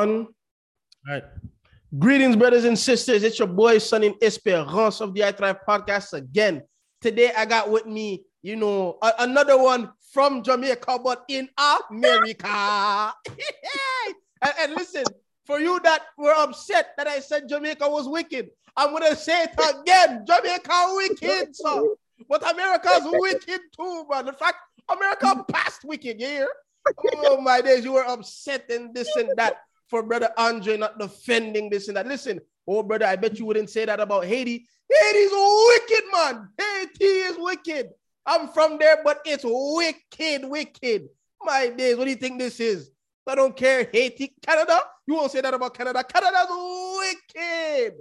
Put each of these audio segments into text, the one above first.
All right. Greetings, brothers and sisters. It's your boy, Sonny Esperance of the I Thrive podcast again. Today, I got with me, you know, a- another one from Jamaica, but in America. and, and listen, for you that were upset that I said Jamaica was wicked, I'm gonna say it again. Jamaica wicked, so but America's wicked too, man. In fact, America past wicked, hear? Oh my days, you were upset and this and that for brother Andre not defending this and that. Listen, oh brother, I bet you wouldn't say that about Haiti. Haiti's wicked, man. Haiti is wicked. I'm from there, but it's wicked, wicked. My days, what do you think this is? I don't care. Haiti, Canada. You won't say that about Canada. Canada's wicked.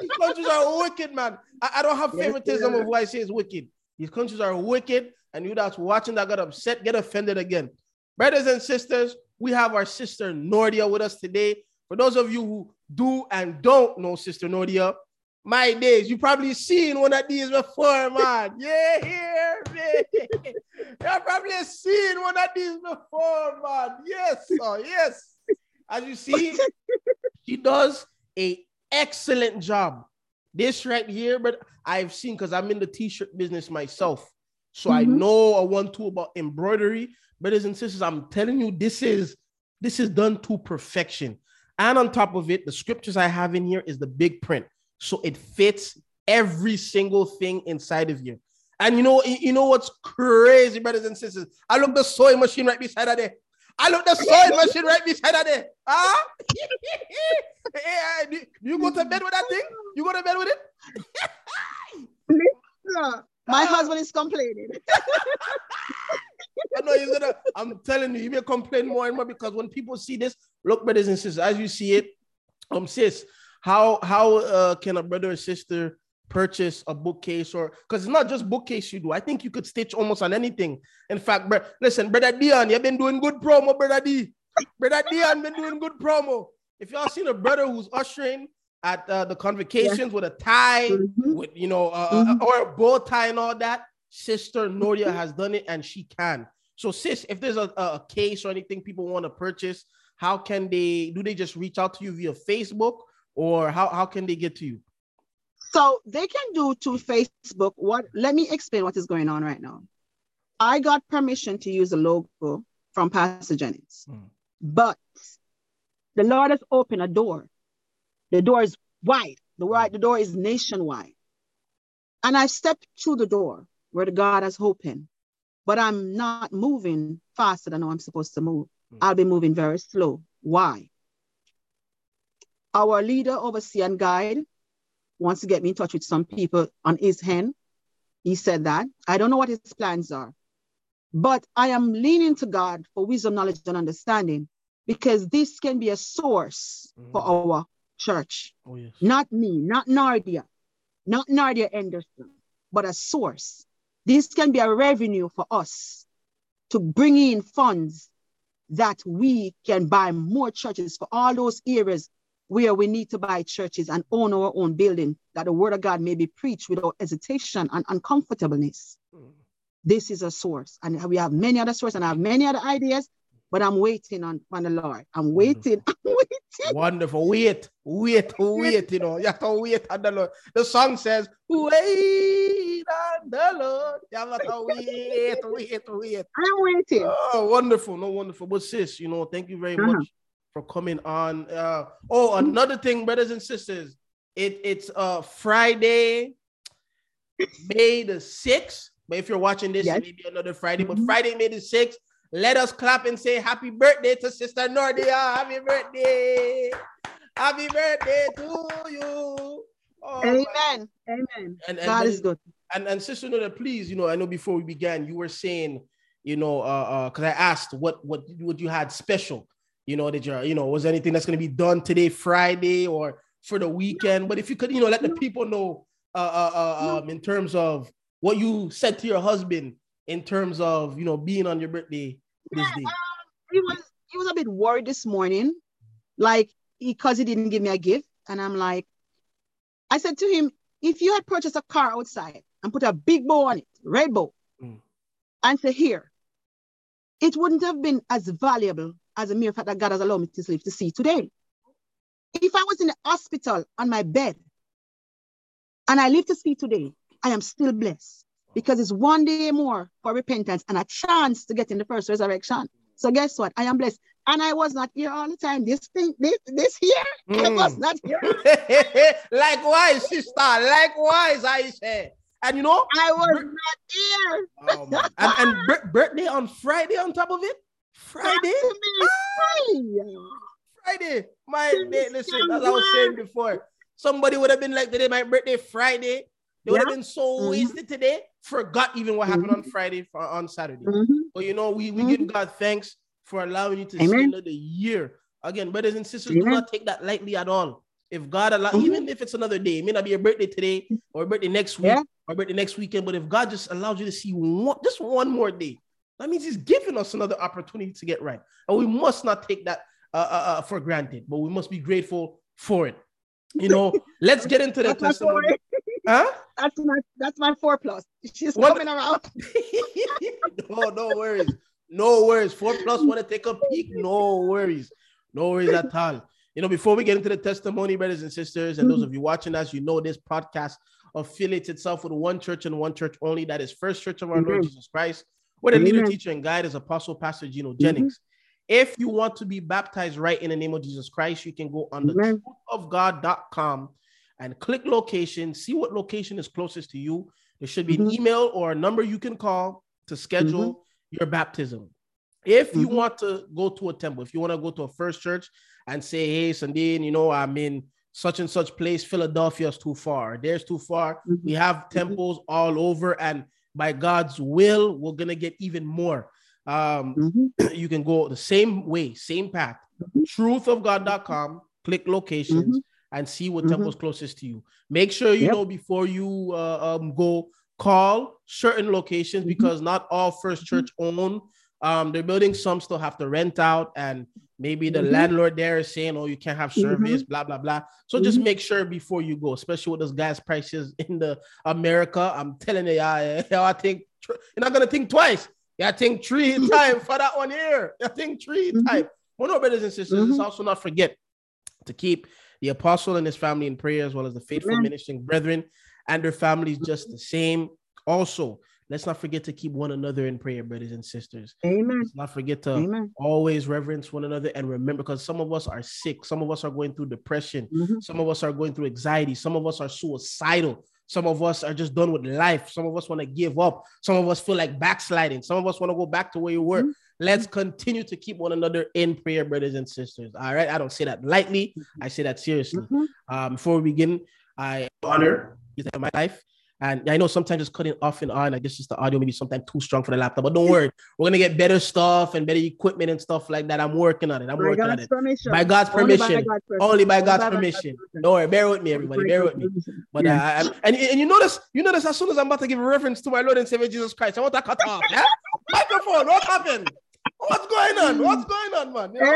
These countries are wicked, man. I, I don't have favoritism of who I say is wicked. These countries are wicked, and you that's watching that got upset, get offended again. Brothers and sisters, we have our sister Nordia with us today. For those of you who do and don't know Sister Nordia, my days, you probably seen one of these before, man. Yeah, here, man. You've probably seen one of these before, man. Yes, sir. Yes. As you see, she does a excellent job. This right here, but I've seen because I'm in the t-shirt business myself. So I Mhm. know a one-two about embroidery. Brothers and sisters, I'm telling you, this is this is done to perfection. And on top of it, the scriptures I have in here is the big print. So it fits every single thing inside of you. And you know, you know what's crazy, brothers and sisters? I look the sewing machine right beside of there. I look the sewing machine right beside of there. Huh? Yeah, do you go to bed with that thing? You go to bed with it? My Ah. husband is complaining. I know he's gonna. I'm telling you, you may complain more and more because when people see this, look, brothers and sisters, as you see it, um, sis, how how uh, can a brother or sister purchase a bookcase or because it's not just bookcase you do. I think you could stitch almost on anything. In fact, bro, listen, brother Dion, you've been doing good promo, brother D. Brother Dion been doing good promo. If y'all seen a brother who's ushering at uh, the convocations with a tie, Mhm. with you know, uh, uh, or a bow tie and all that. Sister Noria has done it and she can. So, sis, if there's a, a case or anything people want to purchase, how can they do they just reach out to you via Facebook or how, how can they get to you? So they can do to Facebook. What? Let me explain what is going on right now. I got permission to use the logo from Pastor Jennings, Mm. but the Lord has opened a door. The door is wide. The wide. The door is nationwide, and I stepped through the door where the God has hoping, but I'm not moving faster than I'm supposed to move. Mm. I'll be moving very slow. Why? Our leader, overseer, and guide wants to get me in touch with some people on his hand. He said that. I don't know what his plans are, but I am leaning to God for wisdom, knowledge, and understanding because this can be a source for our church. Oh yes. Not me, not Nardia, not Nardia Anderson, but a source. This can be a revenue for us to bring in funds that we can buy more churches for all those areas where we need to buy churches and own our own building, that the word of God may be preached without hesitation and uncomfortableness. Mm. This is a source. And we have many other sources and I have many other ideas, but I'm waiting on, on the Lord. I'm waiting. I'm waiting. Wonderful. Wait, wait, wait. You know, you have to wait on the Lord. The song says, "Wait on the Lord." You have to wait, wait, wait. I'm waiting. Oh, wonderful, no wonderful. But sis, you know, thank you very Uh-huh. much for coming on. Uh, oh, another thing, brothers and sisters, it it's uh Friday, May the sixth. But if you're watching this, Yes. it may be another Friday. But Mhm. Friday, May the sixth. Let us clap and say happy birthday to Sister Nordia. Happy birthday. Happy birthday to you. Oh, my- Amen. Amen. And, and, God is good. and and sister Nordia, please, you know, I know before we began, you were saying, you know, uh, uh, because I asked what what what you had special, you know, that you're, you know, was anything that's gonna be done today, Friday, or for the weekend? But if you could, you know, let the people know, uh, uh, uh um, in terms of what you said to your husband, in terms of, you know, being on your birthday this day. he was he was a bit worried this morning, like because he didn't give me a gift. And I'm like, I said to him, if you had purchased a car outside and put a big bow on it, red bow, Mm. and say here, it wouldn't have been as valuable as a mere fact that God has allowed me to live to see today. If I was in the hospital on my bed and I live to see today, I am still blessed because it's one day more for repentance and a chance to get in the first resurrection. So guess what? I am blessed. And I was not here all the time. This thing, this, this here, mm. I was not here. Likewise, sister. Likewise, I say. And you know, I was bir- not here. Oh, and, and bir- birthday on Friday on top of it. Friday. Friday. My day, listen, as I was saying before, somebody would have been like, today my birthday Friday. They would yeah. have been so mm-hmm. wasted today, forgot even what happened mm-hmm. on Friday for on Saturday. Mm-hmm. But you know, we, we give mm-hmm. God thanks for allowing you to Amen. see another year. Again, brothers and sisters, Amen. do not take that lightly at all. If God allow, mm-hmm. even if it's another day, it may not be your birthday today or birthday next week yeah. or birthday next weekend, but if God just allows you to see one, just one more day, that means He's giving us another opportunity to get right, and we must not take that uh, uh, uh for granted. But we must be grateful for it. You know, let's get into the testimony. Huh? That's my that's my four plus. She's what? coming around. no, no worries. No worries. Four plus want to take a peek. No worries. No worries at all. You know, before we get into the testimony, brothers and sisters, and those of you watching us, you know this podcast affiliates itself with one church and one church only. That is First Church of our Lord mm-hmm. Jesus Christ. Where the leader, teacher, and guide is Apostle Pastor Gino mm-hmm. Jennings. If you want to be baptized right in the name of Jesus Christ, you can go on the truthofgod.com and click location, see what location is closest to you. There should be an mm-hmm. email or a number you can call to schedule mm-hmm. your baptism. If you mm-hmm. want to go to a temple, if you want to go to a first church and say, hey, Sandine, you know, I'm in such and such place, Philadelphia is too far, there's too far. Mm-hmm. We have mm-hmm. temples all over, and by God's will, we're gonna get even more. Um, mm-hmm. you can go the same way, same path, mm-hmm. truthofgod.com, click locations and see what mm-hmm. temple's closest to you. Make sure you yep. know before you uh, um, go call certain locations mm-hmm. because not all First mm-hmm. Church own. Um, they're building some still have to rent out, and maybe the mm-hmm. landlord there is saying, "Oh, you can't have service," blah blah blah. So just make sure before you go, especially with those gas prices in the America. I'm telling you, yeah I think you're not gonna think twice. Yeah, think three times for that one here. I think 3 mm-hmm. times. Well, no, brothers and sisters, let's also not forget to keep the apostle and his family in prayer, as well as the faithful Amen. ministering brethren and their families just the same. Also, let's not forget to keep one another in prayer, brothers and sisters. Amen. Let's not forget to Amen. always reverence one another and remember because some of us are sick, some of us are going through depression, mm-hmm. some of us are going through anxiety, some of us are suicidal. Some of us are just done with life. Some of us want to give up. Some of us feel like backsliding. Some of us want to go back to where you were. Mm-hmm. Let's continue to keep one another in prayer, brothers and sisters. All right. I don't say that lightly. I say that seriously. Mm-hmm. Um, before we begin, I honor my life and I know sometimes it's cutting off and on, like this is the audio, maybe sometimes too strong for the laptop. But don't worry, we're gonna get better stuff and better equipment and stuff like that. I'm working on it. I'm by working God's on it. Permission. By God's permission. Only by God's, God's permission. Don't worry, bear with me, everybody. Bear with me. But uh, I, and, and you notice, you notice as soon as I'm about to give a reference to my Lord and Savior Jesus Christ, I want to cut off. Yeah? Microphone, what happened? What's going on? What's going on, man? You know?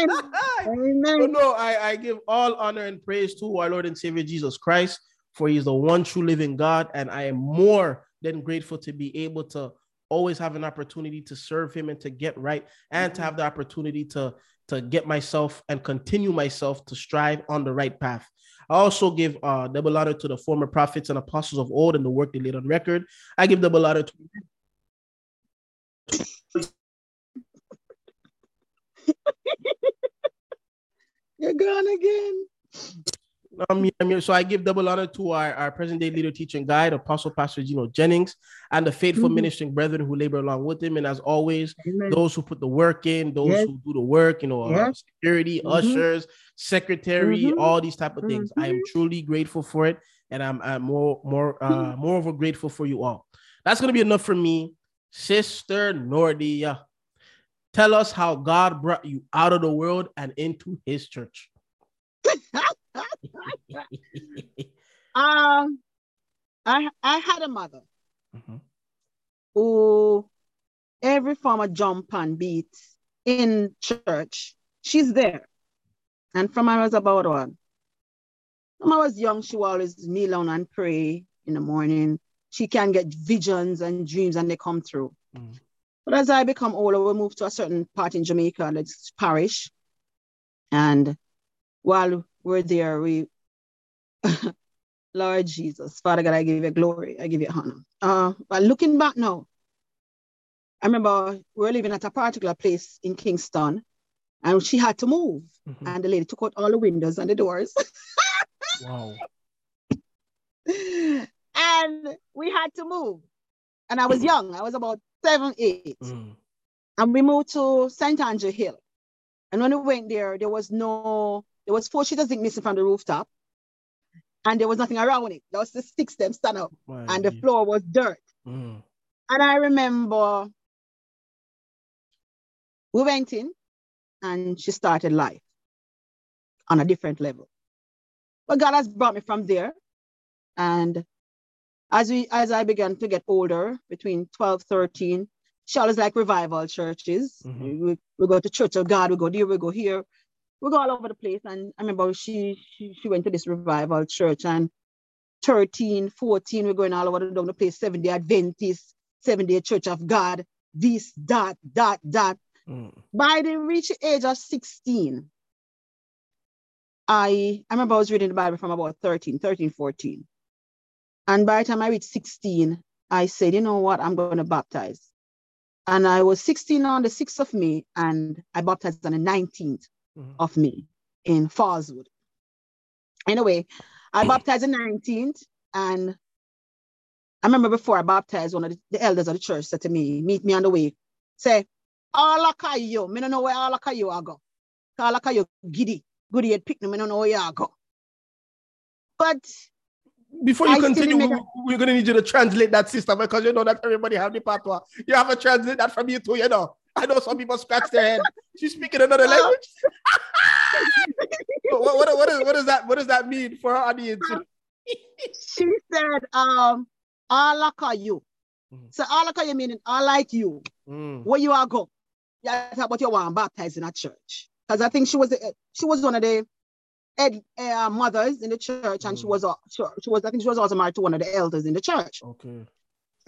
Amen. Amen. no, I, I give all honor and praise to our Lord and Savior Jesus Christ for he is the one true living God. And I am more than grateful to be able to always have an opportunity to serve him and to get right and to have the opportunity to, to get myself and continue myself to strive on the right path. I also give uh, double honor to the former prophets and apostles of old and the work they laid on record. I give double honor to You're gone again. Um, so I give double honor to our, our present day leader, teaching guide, Apostle Pastor Gino Jennings, and the faithful mm-hmm. ministering brethren who labor along with him. And as always, Amen. those who put the work in, those yes. who do the work, you know, uh, yes. security, mm-hmm. ushers, secretary, mm-hmm. all these type of things. I am mm-hmm. truly grateful for it, and I'm, I'm more more uh, mm-hmm. more over grateful for you all. That's gonna be enough for me, Sister Nordia. Tell us how God brought you out of the world and into His church. um, I I had a mother mm-hmm. who every form of jump and beat in church, she's there. And from I was about one. When I was young, she would always kneel down and pray in the morning. She can get visions and dreams and they come through. Mm. But as I become older, we moved to a certain part in Jamaica, that's parish. And while we're there, we, Lord Jesus, Father God, I give you glory, I give you honor. Uh, but looking back now, I remember we were living at a particular place in Kingston, and she had to move, Mhm. and the lady took out all the windows and the doors. Wow. and we had to move. And I was young, I was about seven, eight. Mm. And we moved to St. Andrew Hill. And when we went there, there was no, there was four sheets of zinc missing from the rooftop. And there was nothing around it. There was the sticks them stand up. And the floor was dirt. Mm. And I remember we went in and she started life on a different level. But God has brought me from there. And as we as I began to get older, between 12, 13, she always like revival churches. Mhm. We, we go to Church of God, we go there, we go here, we go all over the place. And I remember she she, she went to this revival church and 13, 14, we're going all over the, down the place, seven day Adventist, seven day Church of God, this, that, that, that. Mm. By the reach age of 16, I, I remember I was reading the Bible from about 13, 13, 14. And by the time I reached 16, I said, you know what, I'm going to baptize. And I was 16 on the 6th of May, and I baptized on the 19th Mhm. of May in Fallswood. Anyway, I baptized the 19th, and I remember before I baptized, one of the, the elders of the church said to me, meet me on the way. Say, all of you, me don't know where all of you are go. All of you giddy, goody head pick me, me don't know where you are go. But Before you I continue, we- a- we're going to need you to translate that system because you know that everybody have the patois. You have to translate that from you too, you know. I know some people scratch their head. She's speaking another Oh. language. what, what, what, is, what, does that, what does that mean for our audience? she said, um, all of you. Mhm. So all of you meaning I like you. Mm. where you are go. Yeah, but you want baptized in a church. Because I think she was she was one of the ed, uh, mothers in the church, and she Mm. was a, she, she was I think she was also married to one of the elders in the church. Okay.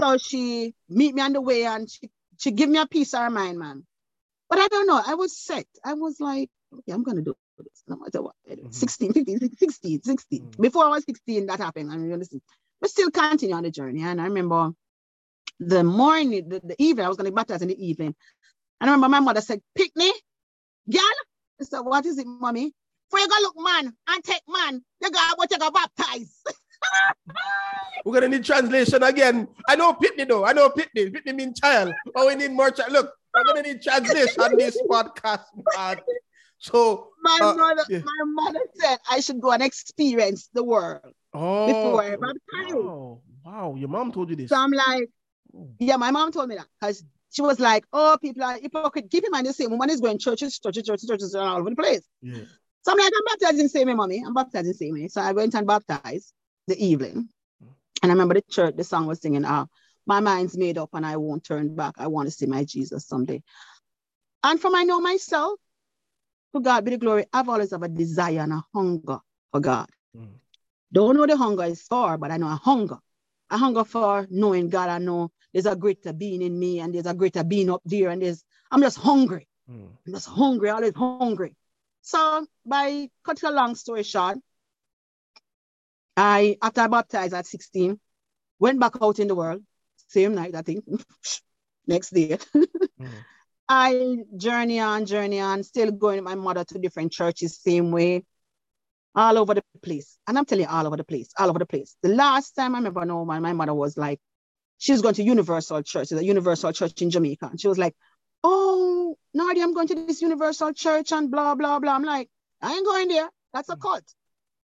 So she meet me on the way, and she she give me a piece of her mind, man. But I don't know. I was set. I was like, okay, I'm gonna do this. No matter what. Mhm. 16, 15, 16, 16. Mm. Before I was 16, that happened. I mean, listen, we still continue on the journey. And I remember the morning, the, the evening, I was gonna baptize in the evening. And I remember my mother said, pick me, girl. I said, what is it, mommy? For you go look man and take man, you got what you got baptize. We're gonna need translation again. I know pickney though. I know pickney. Pickney mean child. Oh, we need more child. Look, we're gonna need translation on this podcast, man. So, My Uh, mother, yeah. my mother said I should go and experience the world. oh, Before I baptize. wow, wow, your mom told you this. So I'm like, yeah, my mom told me that because she was like, oh, people are hypocrite. Keep in mind the same woman is going churches, churches, churches, churches all over the place. Yeah. So I'm like, I'm baptizing same way, mommy. I'm baptizing same way. So I went and baptized the evening. And I remember the church, the song was singing, uh, my mind's made up and I won't turn back. I want to see my Jesus someday. And from I know myself, to God be the glory, I've always have a desire and a hunger for God. Mm. Don't know the hunger is for, but I know a hunger. A hunger for knowing God. I know there's a greater being in me and there's a greater being up there. And there's I'm just hungry. Mm. I'm just hungry, always hungry. So by cutting a long story short, I after I baptized at 16, went back out in the world, same night, I think. Next day. Mm. I journey on, journey on, still going with my mother to different churches, same way, all over the place. And I'm telling you, all over the place, all over the place. The last time I remember, no, my, my mother was like, she was going to Universal Church, the Universal Church in Jamaica. And she was like, oh, Nardi, I'm going to this Universal Church and blah, blah, blah. I'm like, I ain't going there. That's a cult.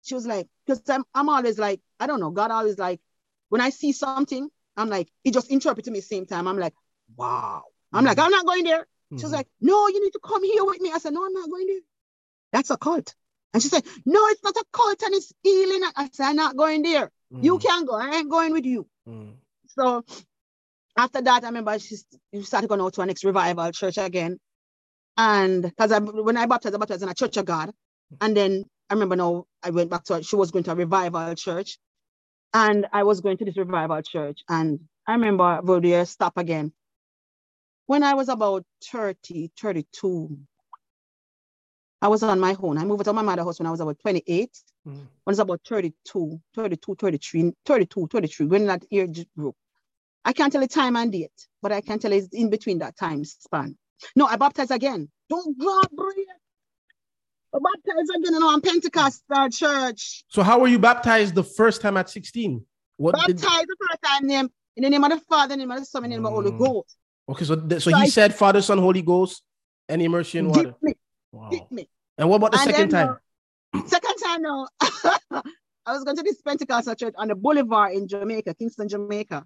She was like, because I'm, I'm always like, I don't know, God always like, when I see something, I'm like, he just interpret to me same time. I'm like, wow. I'm like, I'm not going there. She was Mhm. like, no, you need to come here with me. I said, no, I'm not going there. That's a cult. And she said, no, it's not a cult and it's healing. I said, I'm not going there. You Mm. can go. I ain't going with you. Mm. So after that, I remember she she started going out to our next revival church again. And because I, when I baptized, I baptized in a church of God. And then I remember now I went back to, she was going to a revival church. And I was going to this revival church. And I remember Rodier stop again. When I was about 30, 32, I was on my own. I moved out of my mother's house when I was about 28. Mm. When I was about 32, 32, 33, 32, 33, when that age group. I can't tell the time and date, but I can tell it's in between that time span. No, I baptized again. Don't grab bread. I baptized again you know, on Pentecostal church. So how were you baptized the first time at 16? What Baptized did, the first time name in the name of the Father, in the name of the Son, in the name of the Holy Mm. Ghost. okay, so th- so So he I- said Father, Son, Holy Ghost, and immersion in water. Dip me, Wow. dip me. And what about the And second then, time? uh, Second time now, I was going to this Pentecostal church on the boulevard in Jamaica, Kingston, Jamaica.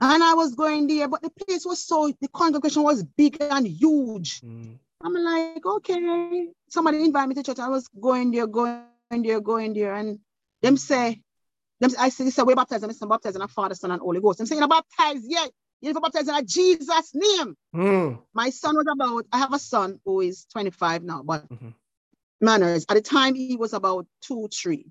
And I was going there, but the place was so, the congregation was big and huge. Mm. I'm like, okay. Somebody invited me to church. I was going there, going there, going there. And them say, them, I say, say, we baptized, and I say, baptized in the Father, Son, and Holy Ghost. I'm saying, you're baptized yet. You're baptized in Jesus' name. Mm. My son was about, I have a son who is 25 now, but Mhm. manners. At the time, he was about two, three.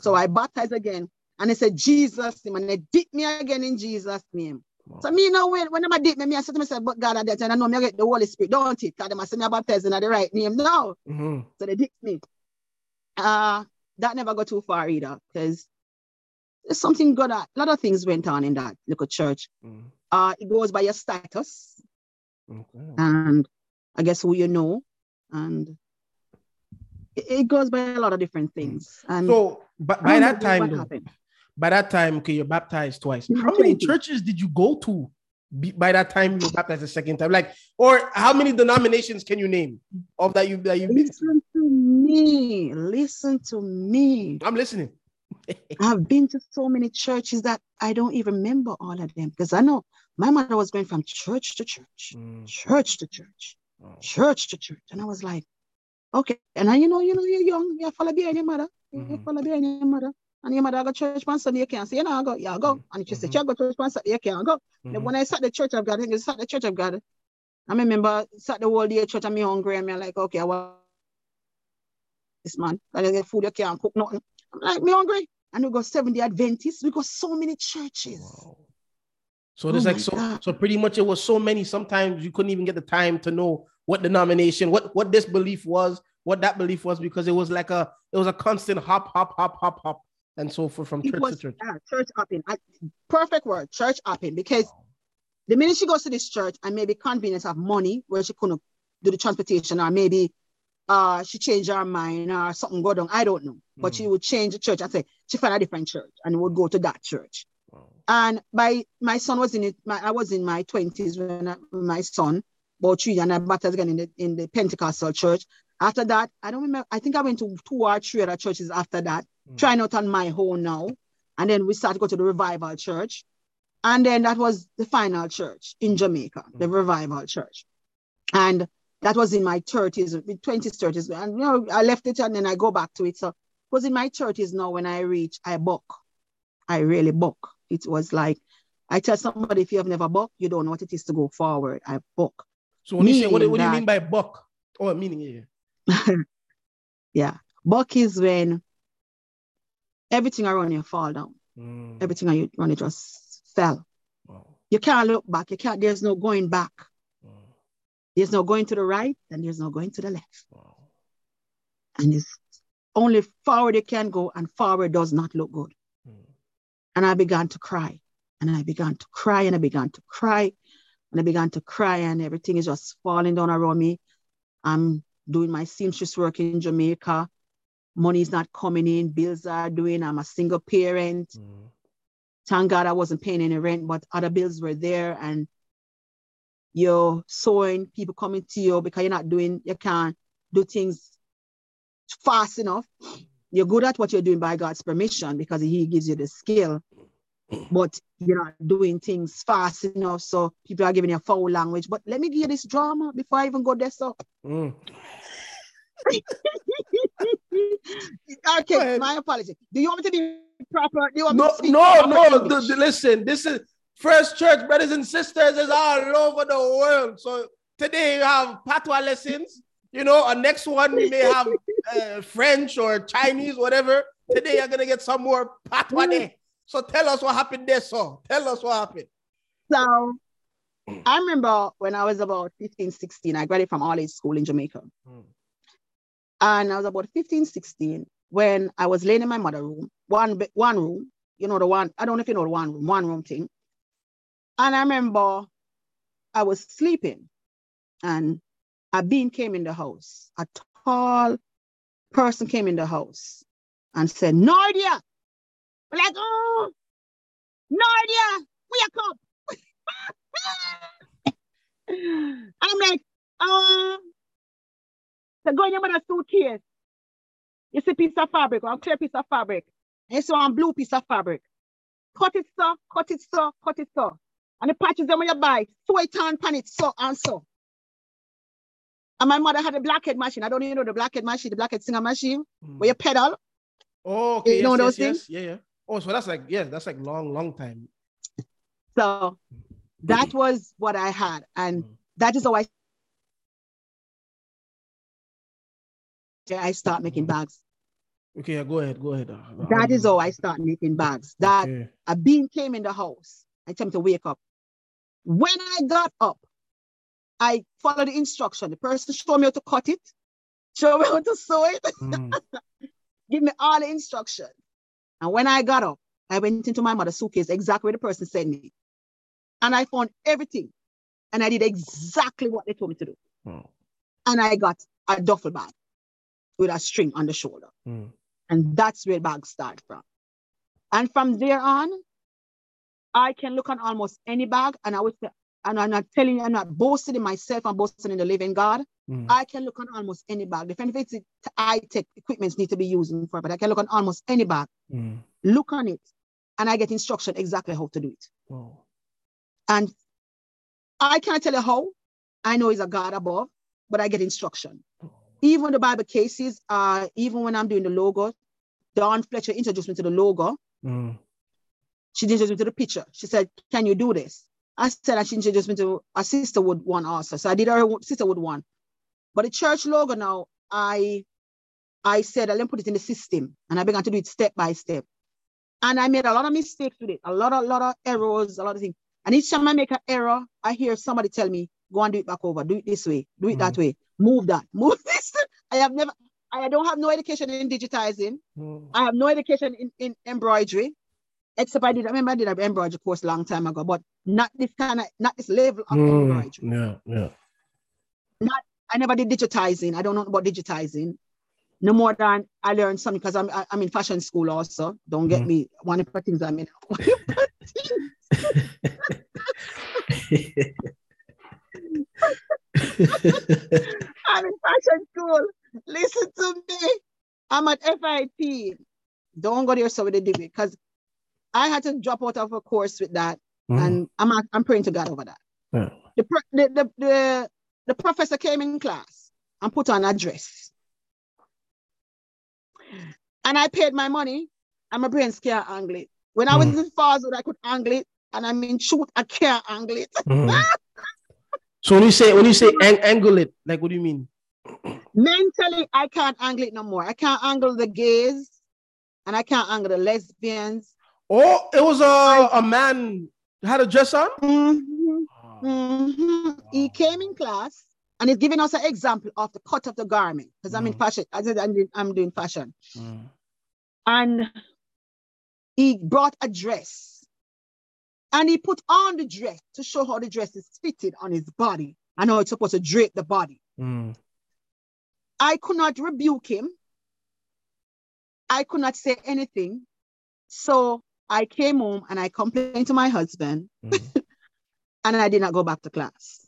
So I baptized again. And they said, Jesus name. And they dip me again in Jesus' name. Wow. So me know when, when them a dip me, me I said to myself, but God at that time, I know me I get the Holy Spirit, don't it? Because them I say me a baptized in the right name. No. Mhm. So they dip me. Uh, that never got too far either. Because there's something good at a lot of things went on in that little church. Mm. Uh, it goes by your status Okay. and I guess who you know. And it, it goes by a lot of different things. And So but by that time, what though, happened. By that time, okay, you're baptized twice. How many churches did you go to by that time you were baptized the second time? Like, or how many denominations can you name of that you that you've been to? Listen to me. Listen to me. I'm listening. I've been to so many churches that I don't even remember all of them because I know my mother was going from church to church, Mm. church to church, Wow. church to church. And I was like, okay. And I, you know, you know, you're young, you follow behind your mother. You follow behind your mother. And your mother go church on Sunday, you can't say, you know, I go, yeah, I go. And you say, Mhm. you go church on Sunday, you can't go. Then Mhm. when I sat the church of God, I sat the church of God. I remember sat the whole day church and me hungry and me like, okay, I want this man. I don't get food, you can't cook nothing. I'm like, me hungry. And we go Seventh Day Adventist. We go so many churches. Wow. So there's Oh like so God. so pretty much it was so many. Sometimes you couldn't even get the time to know what denomination, what what this belief was, what that belief was, because it was like a it was a constant hop, hop, hop, hop, hop, and so forth from It church was to church. yeah, church hopping. I, perfect word, church hopping. Because the minute she goes to this church and maybe convenience of money where she couldn't do the transportation or maybe uh she changed her mind or something go down. I don't know. But Mhm. she would change the church and say she found a different church and would go to that church. Wow. And my my son was in it. My, I was in my twenties when I, my son about three and I baptized again in the in the Pentecostal church. After that, I don't remember. I think I went to two or three other churches after that, Mm. trying out on my own now. And then we started to go to the revival church. And then that was the final church in Jamaica, the revival church. And that was in my 30s, mid 20s, 30s. And you know, I left it and then I go back to it. So it was in my 30s now when I reach, I buck. I really buck. It was like, I tell somebody, if you have never buck, you don't know what it is to go forward. I buck. So when you say what, what do you mean by buck? Oh, meaning yeah. yeah. Buck is when everything around you fall down. Mm. Everything around you just fell. Wow. You can't look back. You can't, there's no going back. Wow. There's no going to the right and there's no going to the left. Wow. And it's only forward you can go, and forward does not look good. Mm. And I began to cry. And I began to cry and I began to cry. And I began to cry, and everything is just falling down around me. I'm doing my seamstress work in Jamaica. Money is not coming in, bills are doing. I'm a single parent. Mm. Thank God I wasn't paying any rent, but other bills were there. And you're sewing, people coming to you because you're not doing, you can't do things fast enough. You're good at what you're doing by God's permission because He gives you the skill, but you're not doing things fast enough. So people are giving you a foul language. But let me give you this drama before I even go there. So, Mm. Okay, my apology. Do you want me to be proper? Do you want me No, to speak no, no. English? th- th- listen, this is First Church, brothers and sisters, is all over the world. So today you have patois lessons. You know, and next one we may have uh, French or Chinese, whatever. Today you're gonna get some more patois there. So tell us what happened there, so tell us what happened. So I remember when I was about 15, 16, I graduated from all school in Jamaica. Mm. And I was about 15, 16 when I was laying in my mother room, one, one room, you know, the one, I don't know if you know the one room, one room thing. And I remember I was sleeping and a being came in the house. A tall person came in the house and said, Nardia. We're like, oh, Nardia, wake up. I'm like, um, so go in your mother's suitcase. You see a piece of fabric, one clear piece of fabric. And you see one blue piece of fabric. Cut it so, cut it so, cut it so. And the patches them when you buy, sew it on pan it so and so. And my mother had a blackhead machine. I don't even know the blackhead machine, the blackhead singer machine, Mm. where you pedal. Oh, okay. You know yes, those yes, things? yes. Yeah, yeah. Oh, so that's like, yeah, that's like long, long time. So that was what I had. And Mm. that is how I I start making bags. Okay, go ahead, go ahead. Uh, That is um, how I start making bags. That okay. a bean came in the house. I tell him to wake up. When I got up, I followed the instruction. The person showed me how to cut it, showed me how to sew it, Mm. give me all the instructions. And when I got up, I went into my mother's suitcase, exactly where the person sent me. And I found everything. And I did exactly what they told me to do. Oh. And I got a duffel bag with a string on the shoulder. Mm. And that's where bags start from. And from there on, I can look on almost any bag. And I would say, and I'm not telling you, I'm not boasting in myself, I'm boasting in the living God. Mm. I can look on almost any bag. If it's high-tech equipments need to be used for, but I can look on almost any bag, Mm. look on it, and I get instruction exactly how to do it. Wow. And I can't tell you how. I know he's a God above, but I get instruction. Even the Bible cases, uh, even when I'm doing the logo, Dawn Fletcher introduced me to the logo. Mm. She introduced me to the picture. She said, Can you do this? I said, and she introduced me to a sister would one also. So I did her sisterwood one. But the church logo now, I I said, i let me put it in the system. And I began to do it step by step. And I made a lot of mistakes with it, a lot, of lot of errors, a lot of things. And each time I make an error, I hear somebody tell me, go and do it back over, do it this way, do it that way, move that, move this. I have never, I don't have no education in digitizing. Mm. I have no education in, in embroidery, except I did, I remember I did an embroidery course a long time ago, but not this kind of, not this level of Mm. embroidery. Yeah, yeah. Not, I never did digitizing. I don't know about digitizing. No more than I learned something because I'm I- I'm in fashion school also. Don't get Mm. me one of the things I'm in. I'm in fashion school. Listen to me. I'm at FIT. Don't go there so with the degree because I had to drop out of a course with that, Mm. and I'm I'm praying to God over that. Yeah. The, the, the, the, the professor came in class and put on a dress. And I paid my money, and my brain can't angle it. When I was Mm. in Fazwood, I could angle it, and I'm in shoot, I can't angle it. Mm. so when you say when you say ang- angle it, like what do you mean? Mentally, I can't angle it no more. I can't angle the gays, and I can't angle the lesbians. Oh, it was a a man had a dress on. Mhm, Ah. mhm. He came in class and he's giving us an example of the cut of the garment because I'm in Mm. fashion. I said I'm doing, I'm doing fashion. Mm. and he brought a dress and he put on the dress to show how the dress is fitted on his body and how it's supposed to drape the body. Mm. I could not rebuke him. I could not say anything. So I came home and I complained to my husband Mm. and I did not go back to class.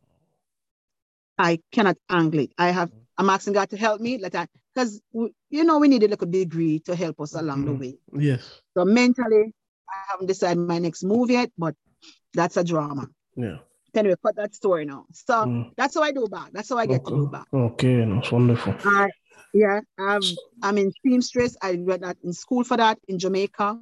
I cannot angle it. I have, I'm asking God to help me, like I, because you know we need a little degree to help us along the Mhm. way. Yes. So mentally, I haven't decided my next move yet, but that's a drama. Yeah. Anyway, cut that story now. So Mm. that's how I do back. That's how I get to do Okay. back. Okay, that's wonderful. I, yeah, I'm, I'm in seamstress. I read that in school for that in Jamaica.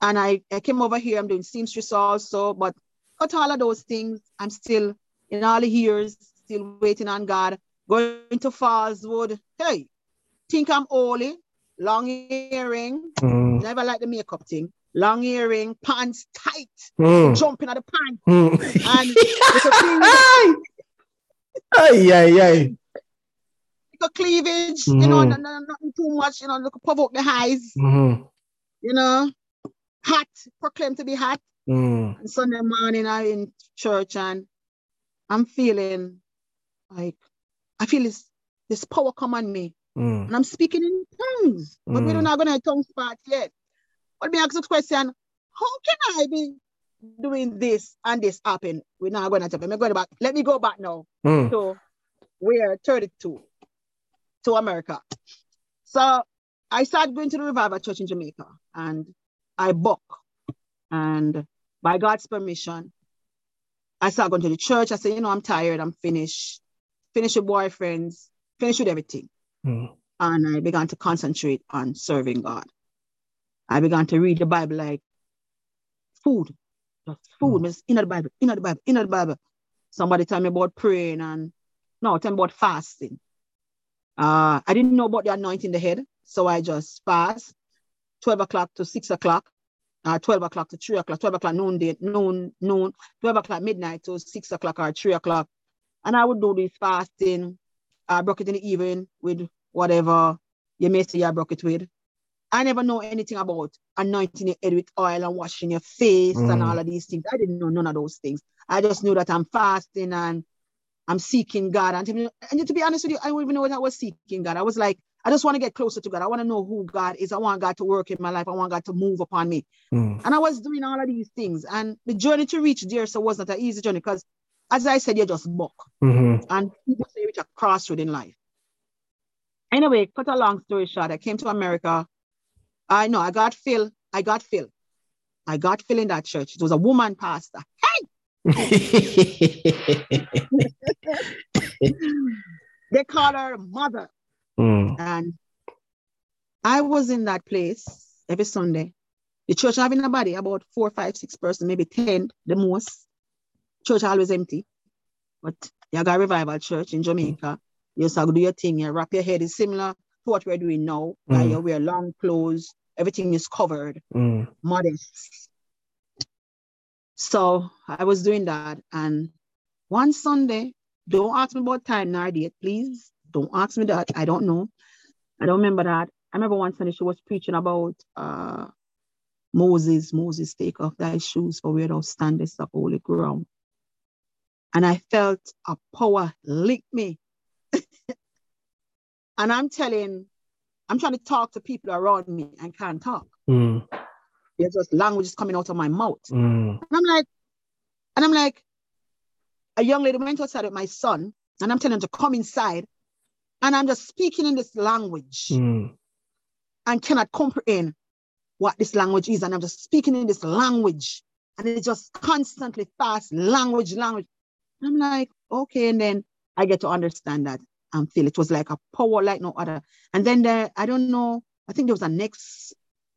And I, I came over here, I'm doing seamstress also, but cut all of those things. I'm still in all the years, still waiting on God. Going to Fallswood. Hey, think I'm holy, long earring, Mm. never like the makeup thing. Long earring, pants tight, Mm. jumping at the pants. Mm. And little things, Ay, ay, ay. little cleavage, you know, Mhm. n- n- nothing too much, you know, look, provoke the highs, Mhm. you know, hot, proclaim to be hot. Mm. And Sunday morning, I in church and I'm feeling like I feel this this power come on me, Mm. and I'm speaking in tongues, but we're Mm. not gonna have tongues part yet. But me ask the question: How can I be doing this and this happen? We're not gonna happen. I'm going back. Let me go back now Mm. to we're 32 to America. So I started going to the revival church in Jamaica and I book. And by God's permission, I started going to the church. I said, you know, I'm tired, I'm finished, finished with boyfriends, finished with everything. Mm. And I began to concentrate on serving God. I began to read the Bible like food. Just food, mm. in the Bible, in the Bible, in the Bible. Somebody tell me about praying and no, tell me about fasting. Uh, I didn't know about the anointing the head, so I just fast 12 o'clock to 6 o'clock, uh, 12 o'clock to 3 o'clock, 12 o'clock noon, day, noon, noon, 12 o'clock midnight to 6 o'clock or 3 o'clock. And I would do this fasting. I broke it in the evening with whatever you may say I broke it with. I never know anything about anointing your head with oil and washing your face mm. and all of these things. I didn't know none of those things. I just knew that I'm fasting and I'm seeking God. And to, be, and to be honest with you, I don't even know what I was seeking God. I was like, I just want to get closer to God. I want to know who God is. I want God to work in my life. I want God to move upon me. Mm. And I was doing all of these things. And the journey to reach there so was not an easy journey because, as I said, you're just buck. Mm-hmm. And people say reach a crossroad in life. Anyway, cut a long story short, I came to America. I know I got Phil. I got Phil. I got Phil in that church. It was a woman pastor. Hey! they call her mother. Mm. And I was in that place every Sunday. The church having a body, about four, five, six person, maybe 10, the most. Church always empty. But you got revival church in Jamaica. You just do your thing, you wrap your head. It's similar to what we're doing now. Mm. You wear long clothes, everything is covered, mm. modest. So I was doing that. And one Sunday, don't ask me about time nor date, please. Don't ask me that. I don't know. I don't remember that. I remember one Sunday she was preaching about uh, Moses. Moses, take off thy shoes for where thou standest up holy ground. And I felt a power lick me. and I'm telling, I'm trying to talk to people around me and can't talk. Mm. There's just languages coming out of my mouth. Mm. And I'm like, and I'm like, a young lady went outside with my son, and I'm telling him to come inside. And I'm just speaking in this language Mm. and cannot comprehend what this language is. And I'm just speaking in this language. And it's just constantly fast language, language. I'm like, okay. And then I get to understand that and feel it was like a power like no other. And then there, I don't know, I think there was a next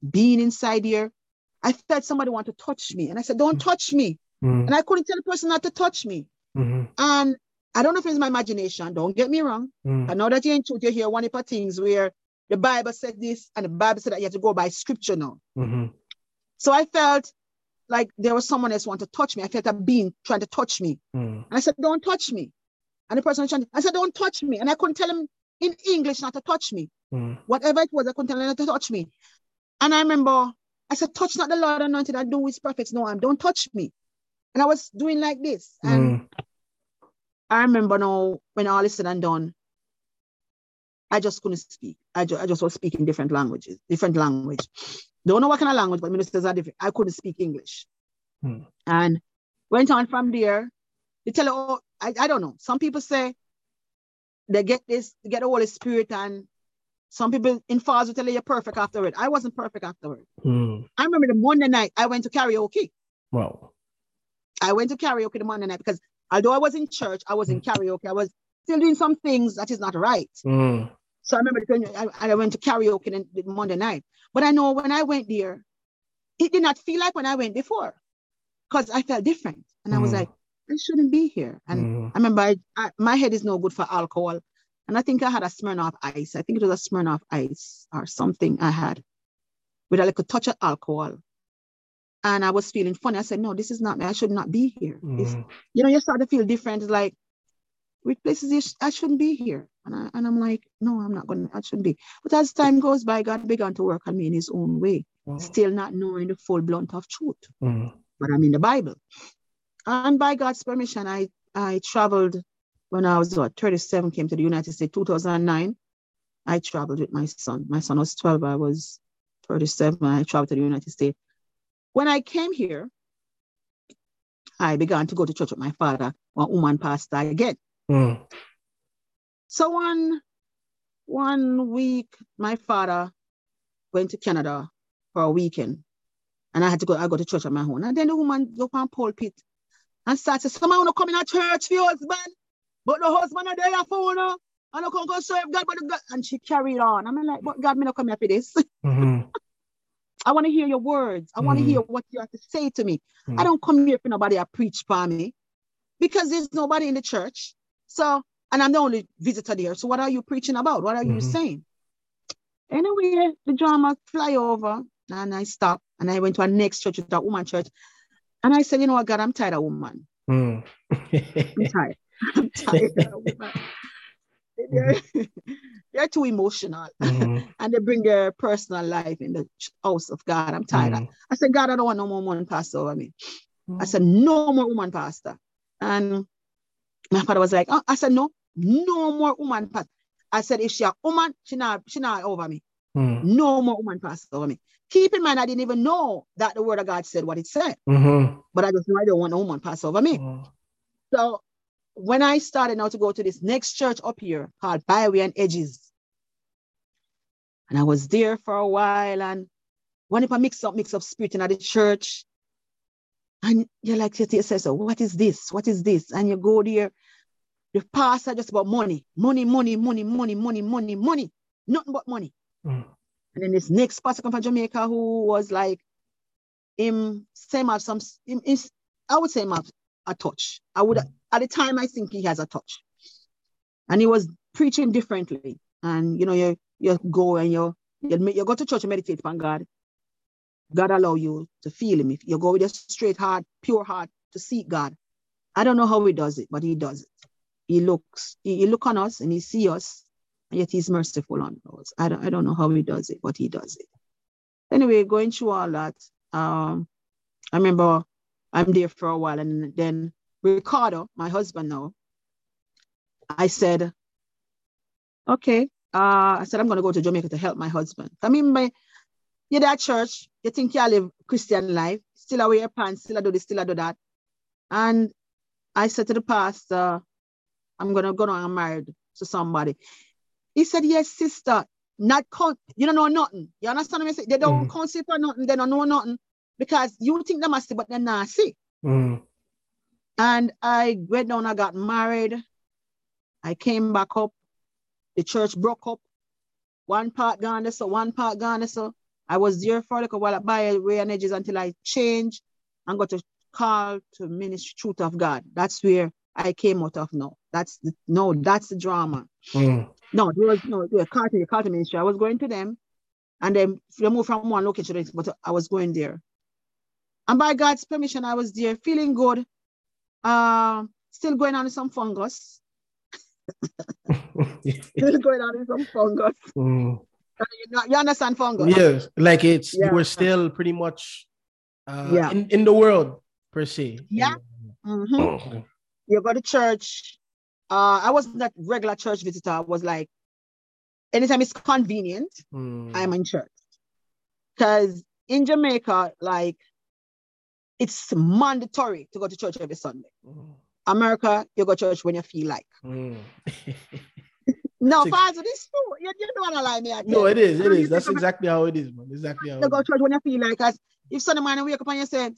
being inside here. I felt somebody want to touch me. And I said, don't touch me. Mm. And I couldn't tell the person not to touch me. Mm-hmm. And I don't know if it's my imagination. Don't get me wrong. Mm. I know that you're in truth, you hear one of the things where the Bible said this and the Bible said that you have to go by scripture now. Mm-hmm. So I felt like there was someone else wanted to touch me. I felt a being trying to touch me. Mm. And I said, don't touch me. And the person was trying to, I said, don't touch me. And I couldn't tell him in English not to touch me. Mm. Whatever it was, I couldn't tell him not to touch me. And I remember I said, touch not the Lord anointed, I do his prophets no I'm Don't touch me. And I was doing like this. And Mm. I remember now when all is said and done, I just couldn't speak. I, ju- I just was speaking different languages, different language. Don't know what kind of language, but ministers are different. I couldn't speak English. Hmm. And went on from there. They tell, oh, I, I don't know. Some people say they get this, they get the Holy Spirit, and some people in fars will tell you you're perfect afterward. I wasn't perfect afterward. Mm. I remember the Monday night I went to karaoke. Wow. I went to karaoke the Monday night because although I was in church, I was in karaoke. I was still doing some things that is not right. Mm. So I remember I, I went to karaoke the Monday night. But I know when I went there, it did not feel like when I went before because I felt different. And I was Mm. like, I shouldn't be here. And Mm. I remember I, I, my head is no good for alcohol. And I think I had a Smirnoff ice. I think it was a Smirnoff ice or something I had with a little touch of alcohol. And I was feeling funny. I said, no, this is not me. I should not be here. Mm. you know, you start to feel different. It's like which places I shouldn't be here. And, I, and I'm like, no, I'm not going to, I shouldn't be. But as time goes by, God began to work on me in his own way, Mm. still not knowing the full blunt of truth. Mm. But I'm in the Bible. And by God's permission, I, I traveled when I was what, 37, came to the United States, 2009. I traveled with my son. My son was 12, I was 37. I traveled to the United States. When I came here, I began to go to church with my father. One woman pastor again. Mm. So one one week, my father went to Canada for a weekend, and I had to go. I go to church on my own. And then the woman go on pulpit and start to say, "Someone wanna come in a church for your husband, but the husband are there for you. I don't come go serve God, but the God." And she carried on. I'm like, "But God, me not come here for this. Mhm. I want to hear your words. I want to Mhm. hear what you have to say to me. Mhm. I don't come here for nobody to preach for me because there's nobody in the church. So, and I'm the only visitor there. So, what are you preaching about? What are you Mhm. saying? Anyway, the drama fly over and I stopped and I went to a next church, a woman church. And I said, you know what, God, I'm tired of woman. Mm. I'm tired. I'm tired of woman. They're, they're too emotional Mhm. and they bring their personal life in the house of God. I'm tired. Mm. I said, God, I don't want no more woman pastor over me. I Mm. said, no more woman pastor. And my father was like, oh. I said, no, no more woman pastor. I said, if she a woman, she not, she not over me. Mm. No more woman pass over me. Keep in mind, I didn't even know that the word of God said what it said, Mhm. but I just know I don't want a woman pass over me. Mm. So when I started now to go to this next church up here called Byway and Edges, and I was there for a while, and one if I mix up, mix up spirit in the church, and you're like to yourself, so what is this? What is this? And you go there, the pastor just about money, money, money, money, money, money, money, money, nothing but money. Mm. And then this next pastor come from Jamaica who was like him same have some him, him- I would say him have a touch. I would at the time I think he has a touch. And he was preaching differently. And you know, you you go and you you, you go to church and meditate on God. God allow you to feel him. If you go with a straight heart, pure heart to seek God. I don't know how he does it, but he does it. He looks, he, he look on us and he see us, and yet he's merciful on us. I don't, I don't know how he does it, but he does it. Anyway, going through all that, um, I remember I'm there for a while, and then Ricardo, my husband now, I said, okay, uh, I said I'm gonna go to Jamaica to help my husband. I mean, my you're at church, you think you live Christian life, still I wear your pants, still I do this, still I do that. And I said to the pastor, I'm gonna go on and married to somebody. He said, Yes, sister, not count, you don't know nothing. You understand what I say? They don't count for nothing, they don't know nothing. Because you think they must see, but they're not see. Mm. And I went down, I got married. I came back up. The church broke up. One part gone so one part gone. So I was there for like a while at Byway and Edges until I changed and got a call to ministry truth of God. That's where I came out of now. That's the no, that's the drama. Mm. No, there was no the Carter, the Carter ministry. I was going to them, and then they moved from one location to the next, but I was going there. And by God's permission, I was there feeling good. Um, still going on some fungus. Still going on with some fungus. Mm. You, know- you understand fungus? Yes, like it's Yeah. were still pretty much uh, Yeah. in, in the world per se. Yeah. Mhm. Mm. You go to church. Uh, I wasn't that regular church visitor. I was like, anytime it's convenient, Mm. I'm in church. Because in Jamaica, like, it's mandatory to go to church every Sunday. Mm. America, you go to church when you feel like. Mm. No, Six- Father, this is true. You, you don't want to lie me. I no, it is. It is. That's exactly how it is, man. Exactly how You go to church when you feel like. us. if Sunday morning wake up and you say,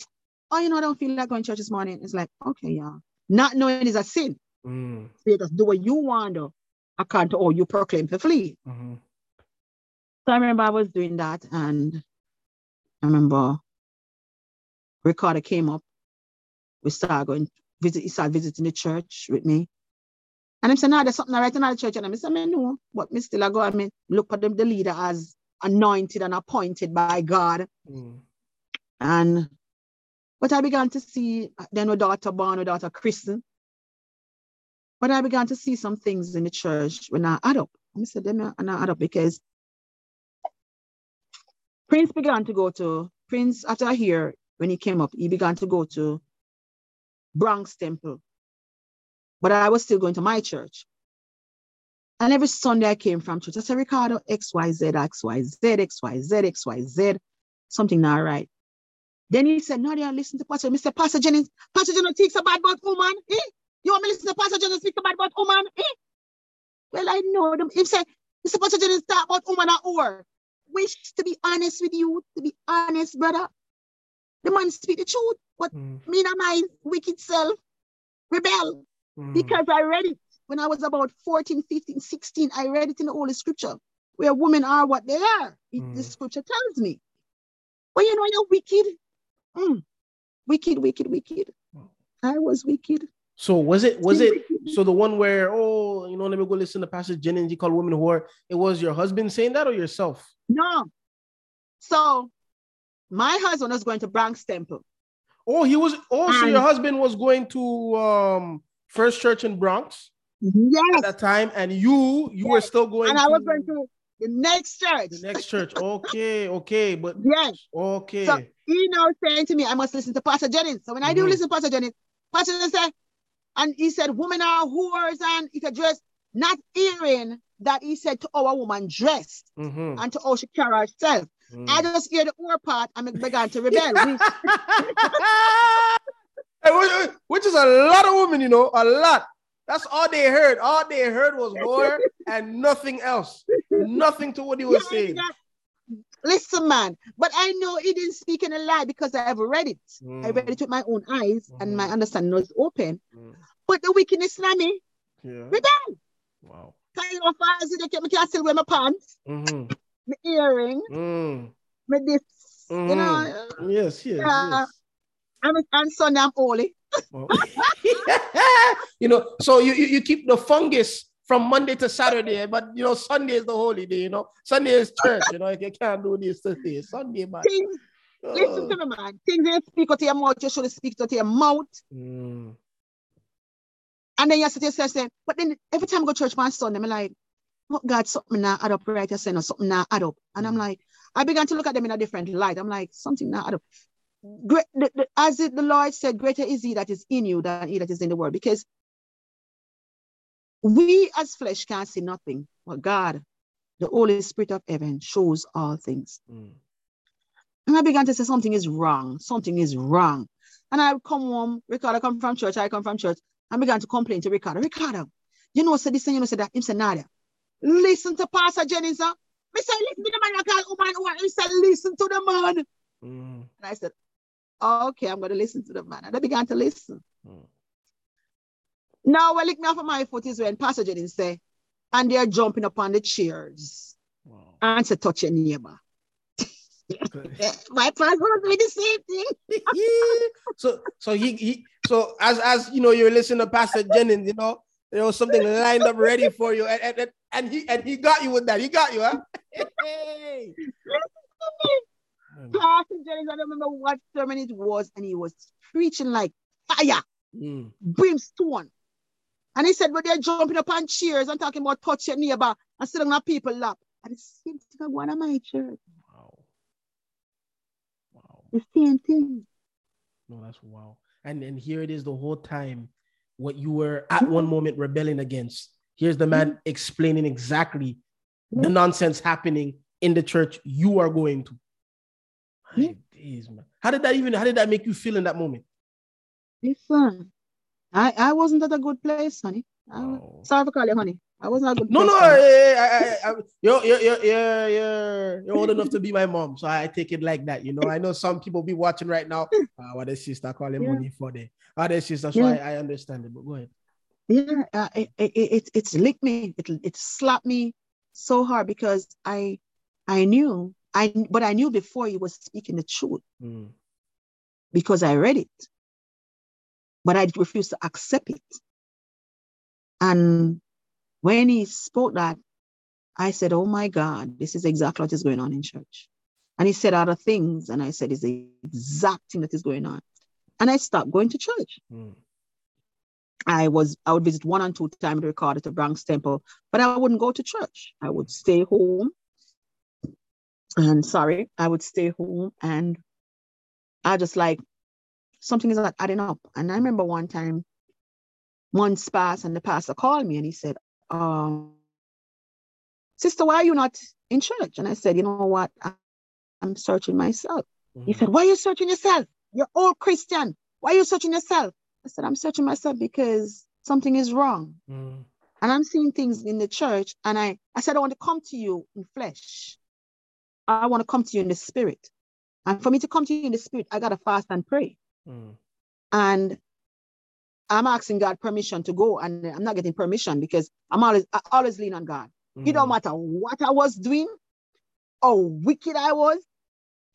"Oh, you know, I don't feel like going to church this morning." It's like, okay, yeah. Not knowing is a sin. Mm. So you just do what you want to, according to all you proclaim to flee. Mhm. So I remember I was doing that, and I remember Ricardo came up. We started going visit. He started visiting the church with me, and I'm saying, "No, there's something right in the church." And I said, "I no, but me still I go. I mean, look at them, the leader as anointed and appointed by God." Mm. And but I began to see then our daughter born, our daughter Kristen. But I began to see some things in the church when I add up. I said, them are not add up because Prince began to go to, Prince, after I hear, when he came up, he began to go to Bronx Temple. But I was still going to my church. And every Sunday I came from church, I said, Ricardo, X, Y, Z, X, Y, Z, X, Y, Z, X, Y, Z, something not right. Then he said, No, they listen to Pastor. Mr. Pastor Jennings, Pastor Jennings speaks about about woman. Eh? You want me to listen to Pastor Jennings speak about about woman? Eh? Well, I know them. He said, Mr. Pastor Jennings talk about woman at war. Wish to be honest with you, to be honest, brother. The man speak the truth, but Mm, me and my wicked self rebel mm, because I read it when I was about 14, 15, 16. I read it in the Holy Scripture where women are what they are. It, The Mm. scripture tells me. But you know, you're wicked. Mm. Wicked, wicked, wicked. I was wicked. So was it was it so the one where oh you know let me go listen to Pastor Jennings you call women whore it was your husband saying that or yourself? No. So my husband was going to Bronx Temple. Oh he was oh so your husband was going to um First Church in Bronx at Yes. that time and you you were still going And I was going to the next church. the next church. Okay, okay, but Yes. okay. So he now saying to me, I must listen to Pastor Jennings. So when I do Mhm. listen to Pastor Jennings, Pastor Jennings said, and he said, women are whores and it addressed not hearing that he said to our woman dressed Mhm, and to how she carry herself. mhm. I just hear the whore part and I began to rebel. Which- is a lot of women, you know, a lot. That's all they heard. All they heard was whore and nothing else. Nothing to what he was Yeah, saying. Listen, man, but I know he didn't speak in a lie because I have read it. I Mm, read it with my own eyes and my Mhm. understanding was open. mm, But the wickedness in me, Yeah. rebel. Wow. Kind of as they can, can still wear my pants, Mhm, my earring, mm, my this, you know. Yes, yes, yes. I'm and Sunday I'm holy. You know, so you, you you keep the fungus from Monday to Saturday, but you know, Sunday is the holy day, you know. Sunday is church, you know, you can't do this today. Sunday, man. Things, listen to me, man. Things you speak out of your mouth, you should speak out of your mouth. Mm, And then you sit yourself saying, but then every time I go to church on Sunday, I'm like, oh God, something not add up right. I say, no, something not add up. And I'm Mm. like, I began to look at them in a different light. I'm like, something not add up. Great, the, the, as it, the Lord said, greater is he that is in you than he that is in the world. Because we as flesh can't see nothing. But God, the Holy Spirit of heaven, shows all things. mm, And I began to say something is wrong. Something is wrong. And I come home, Ricardo come from church, I come from church. I began to complain to Ricardo. Ricardo, you know, say this and you know, say that. Him say, Nadia, listen to Pastor Jennings. Huh? Me say, listen to the man, I call woman, woman. He said, listen to the man. mm, And I said, okay, I'm going to listen to the man. And I began to listen. mm. Now, what lick me off of my foot is when Pastor Jennings say, and they're jumping up on the chairs Wow. and say, touch your neighbor. My pastor was doing the same thing. so so he, he so as as you know you're listening to Pastor Jennings, you know, there was something lined up ready for you, and, and, and, and he and he got you with that. He got you, huh? Hey. Pastor Jennings, I don't remember what sermon it was, and he was preaching like fire, Mm, brimstone. And he said, but they're jumping up on chairs and talking about touch your neighbor and sitting on people lap. And the same thing going on my church. wow. Wow. The same thing. No, that's wow. And and here it is the whole time what you were at one moment rebelling against. Here's the man explaining exactly the nonsense happening in the church you are going to. My days, man. How did that even how did that make you feel in that moment? Listen, I, I wasn't at a good place, honey. Wow. sorry for calling honey. I wasn't a good No, place. no. I, I, I, I, you're, you're, you're, you're, you're, old enough to be my mom, so I take it like that. You know, I know some people be watching right now. Uh, what their sister calling Yeah. money for them. Oh, their sister, so Yeah. I, I understand it. But go ahead. Yeah, uh, it, it, it, it's licked me. It, it slapped me so hard because I I knew I but I knew before he was speaking the truth Mm, because I read it. But I refused to accept it. And when he spoke that, I said, Oh my God, this is exactly what is going on in church. And he said other things, and I said, It's the exact thing that is going on. And I stopped going to church. mm, I was I would visit one and two times to record at the Bronx Temple, but I wouldn't go to church. I would stay home. And sorry, I would stay home and I just like something is not adding up. And I remember one time, months passed, and the pastor called me and he said, um, Sister, why are you not in church? And I said, You know what? I, am searching myself. Mm-hmm. He said, Why are you searching yourself? You're old Christian. Why are you searching yourself? I said, I'm searching myself because something is wrong. Mm. And I'm seeing things in the church. And I, I said, I want to come to you in flesh. I want to come to you in the spirit. And for me to come to you in the spirit, I got to fast and pray. Mm. And I'm asking God permission to go, and I'm not getting permission because I'm always I always lean on God. Mm. It don't matter what I was doing, or wicked I was.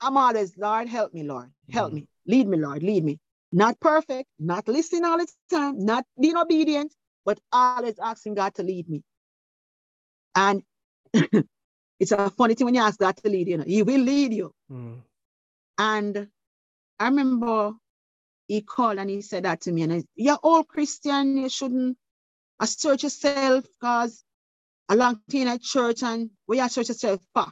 I'm always, Lord, help me, Lord, help mm. me, lead me, Lord, lead me. Not perfect, not listening all the time, not being obedient, but always asking God to lead me. And it's a funny thing when you ask God to lead you, know, He will lead you. Mm. And I remember he called and he said that to me, and I, you're all Christian, you shouldn't assert yourself because a long time in church and we you assert yourself for.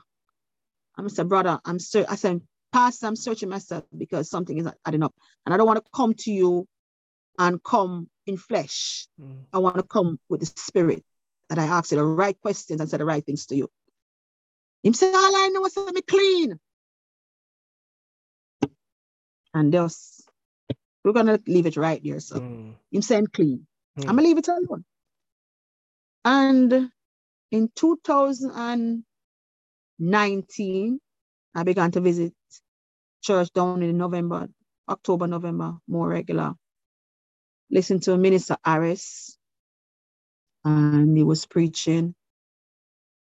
I said, brother, I'm ser- I said, Pastor, I'm searching myself because something is not adding up. And I don't want to come to you and come in flesh. Mm. I want to come with the spirit that I ask you the right questions and say the right things to you. Him said, all I know is that me clean. And thus, we're gonna leave it right there. So mm. him saying clean. Mm. I'm gonna leave it alone. And in 2019, I began to visit church down in November, October, November, more regular. Listen to Minister Harris, and he was preaching.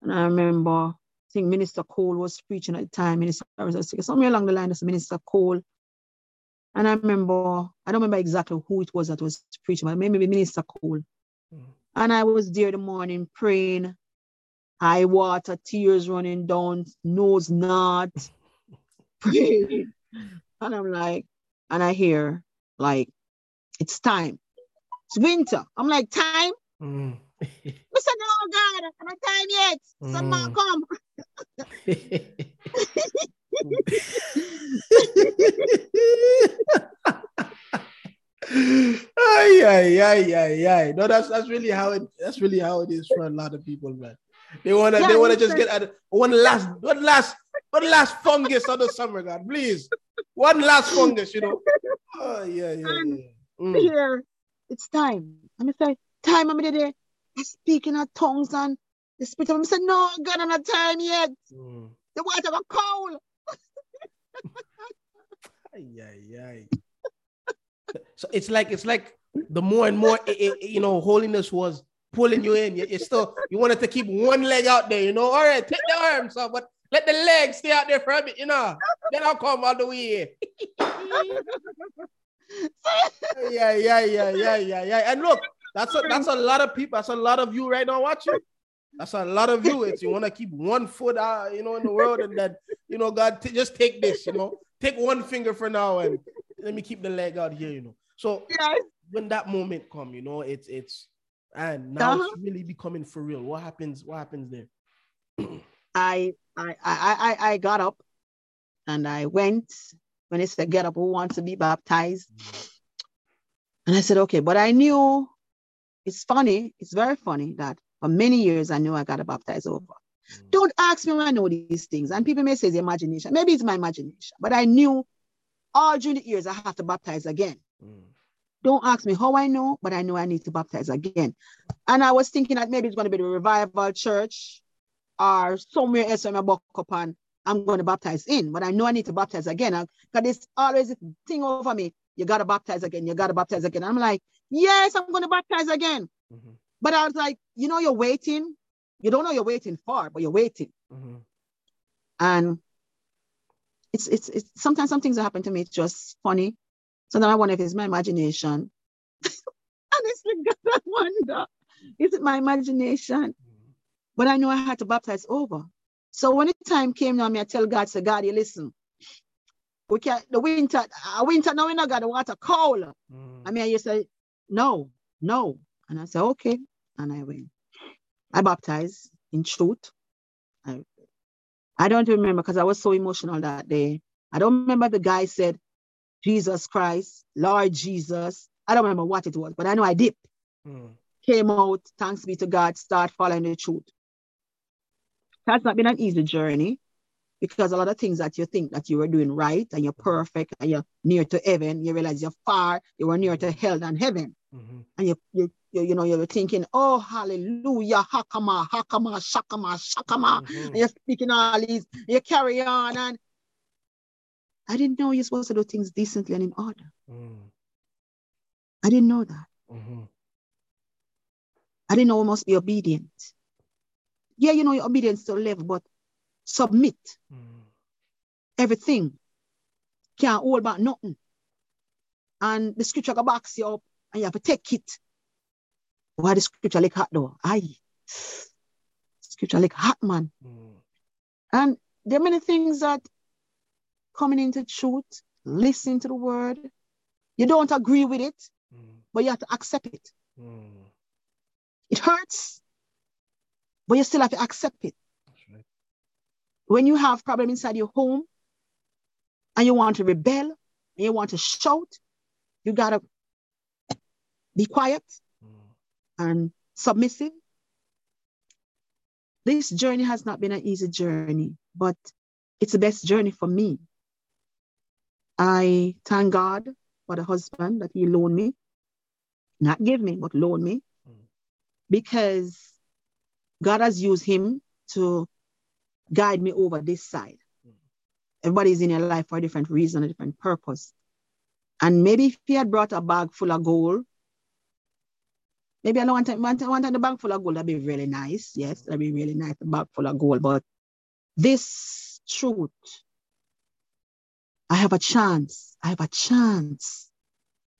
And I remember, I think Minister Cole was preaching at the time. Minister somewhere along the line as Minister Cole. And I remember, I don't remember exactly who it was that was preaching, but maybe Minister Cole. Mm. And I was there the morning praying, high water, tears running down, nose not, praying. And I'm like, and I hear like, it's time. It's winter. I'm like, time? Mm. I said, no, God, I'm not time yet. Some mm. come. ay, ay, ay, ay, ay. No, that's that's really how it that's really how it is for a lot of people, man. They wanna yeah, they wanna just get at one last one last one last fungus of the summer, God, please. One last fungus, you know. Oh yeah, yeah, yeah. Mm. Here, it's time. I'm gonna say, time I'm Speaking of tongues and the spirit of him said, No, God, I'm not time yet. Mm. The water got cold. ay, ay, ay. so it's like it's like the more and more it, it, you know holiness was pulling you in. You, you still you wanted to keep one leg out there, you know. All right, take the arms off, but let the legs stay out there for a bit, you know. Then I'll come all the way. yeah, yeah, yeah, yeah, yeah, yeah. And look, that's a that's a lot of people. That's a lot of you right now watching. That's a lot of you. It's you want to keep one foot out, you know, in the world, and then you know, God, t- just take this, you know, take one finger for now, and let me keep the leg out here, you know. So yes. when that moment come, you know, it's it's and now uh-huh. it's really becoming for real. What happens? What happens there? I I I I got up and I went when it said get up, who wants to be baptized? Mm. And I said, okay, but I knew it's funny, it's very funny that for many years I knew I got baptized over. Mm. Don't ask me when I know these things. And people may say it's imagination. Maybe it's my imagination, but I knew all during the years I have to baptize again. Mm. Don't ask me how I know, but I know I need to baptize again. And I was thinking that maybe it's going to be the revival church or somewhere else I'm book upon. I'm going to baptize in, but I know I need to baptize again. Because it's always a thing over me. You got to baptize again. You got to baptize again. I'm like, yes, I'm going to baptize again. Mm-hmm. But I was like, you know, you're waiting. You don't know you're waiting for, but you're waiting. Mm-hmm. And it's, it's, it's sometimes some things that happen to me, it's just funny. So then I wonder if it's my imagination. Honestly, God, I wonder, is it my imagination? But I know I had to baptize over. So when the time came now, me I tell God, say, God, you listen. We can't the winter, a winter now we not got the water cold. Mm. I mean, you say, no, no. And I said, okay. And I went. I baptized in truth. I, I don't remember because I was so emotional that day. I don't remember the guy said, Jesus Christ, Lord Jesus. I don't remember what it was, but I know I did. Mm. Came out, thanks be to God, start following the truth. That's not been an easy journey because a lot of things that you think that you were doing right and you're perfect and you're near to heaven, you realize you're far, you were near to hell than heaven. Mm-hmm. And you, you, you, you know, you're thinking, oh, hallelujah, hakama, hakama, shakama, shakama. Mm-hmm. And you're speaking all these, you carry on. And I didn't know you're supposed to do things decently and in order. Mm. I didn't know that. Mm-hmm. I didn't know we must be obedient. Yeah, you know, you're obedient to live, but submit mm. everything. Can't hold back nothing. And the scripture can box you up and you have to take it. Why the scripture like hot though? Aye. Scripture like hot man. Mm. And there are many things that coming into truth, listening to the word. You don't agree with it, mm. but you have to accept it. Mm. It hurts, but you still have to accept it. When you have problem inside your home and you want to rebel and you want to shout, you gotta be quiet mm. and submissive. This journey has not been an easy journey, but it's the best journey for me. I thank God for the husband that he loaned me, not give me, but loaned me, mm. because God has used him to guide me over this side. Mm. Everybody's in your life for a different reason, a different purpose. And maybe if he had brought a bag full of gold, maybe I don't want, to, want, to, want to the bag full of gold, that'd be really nice. Yes, that'd be really nice, a bag full of gold. But this truth I have a chance. I have a chance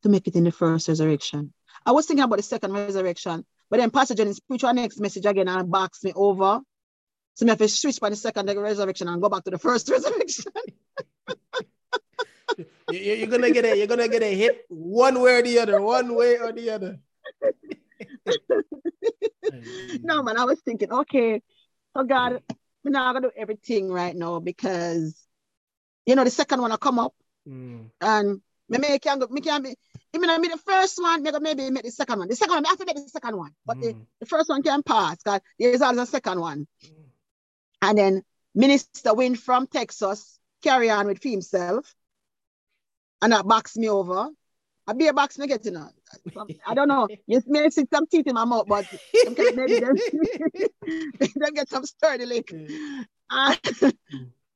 to make it in the first resurrection. I was thinking about the second resurrection, but then Pastor preached our next message again and boxed me over. So I have to switch by the second resurrection and go back to the first resurrection. you're gonna get a you're gonna get a hit one way or the other, one way or the other. no man, I was thinking, okay, oh God, we're not gonna do everything right now because you know, the second one will come up. Mm. And maybe I can go, me can be, even I mean the first one, maybe maybe make the second one. The second one, I have to make the second one. But mm. the, the first one can pass because there's always a second one. Mm. And then Minister Win from Texas carry on with himself. And that backs me over. I be a box me getting on. I don't know. You may see some teeth in my mouth, but maybe them, them get some sturdy lick. And,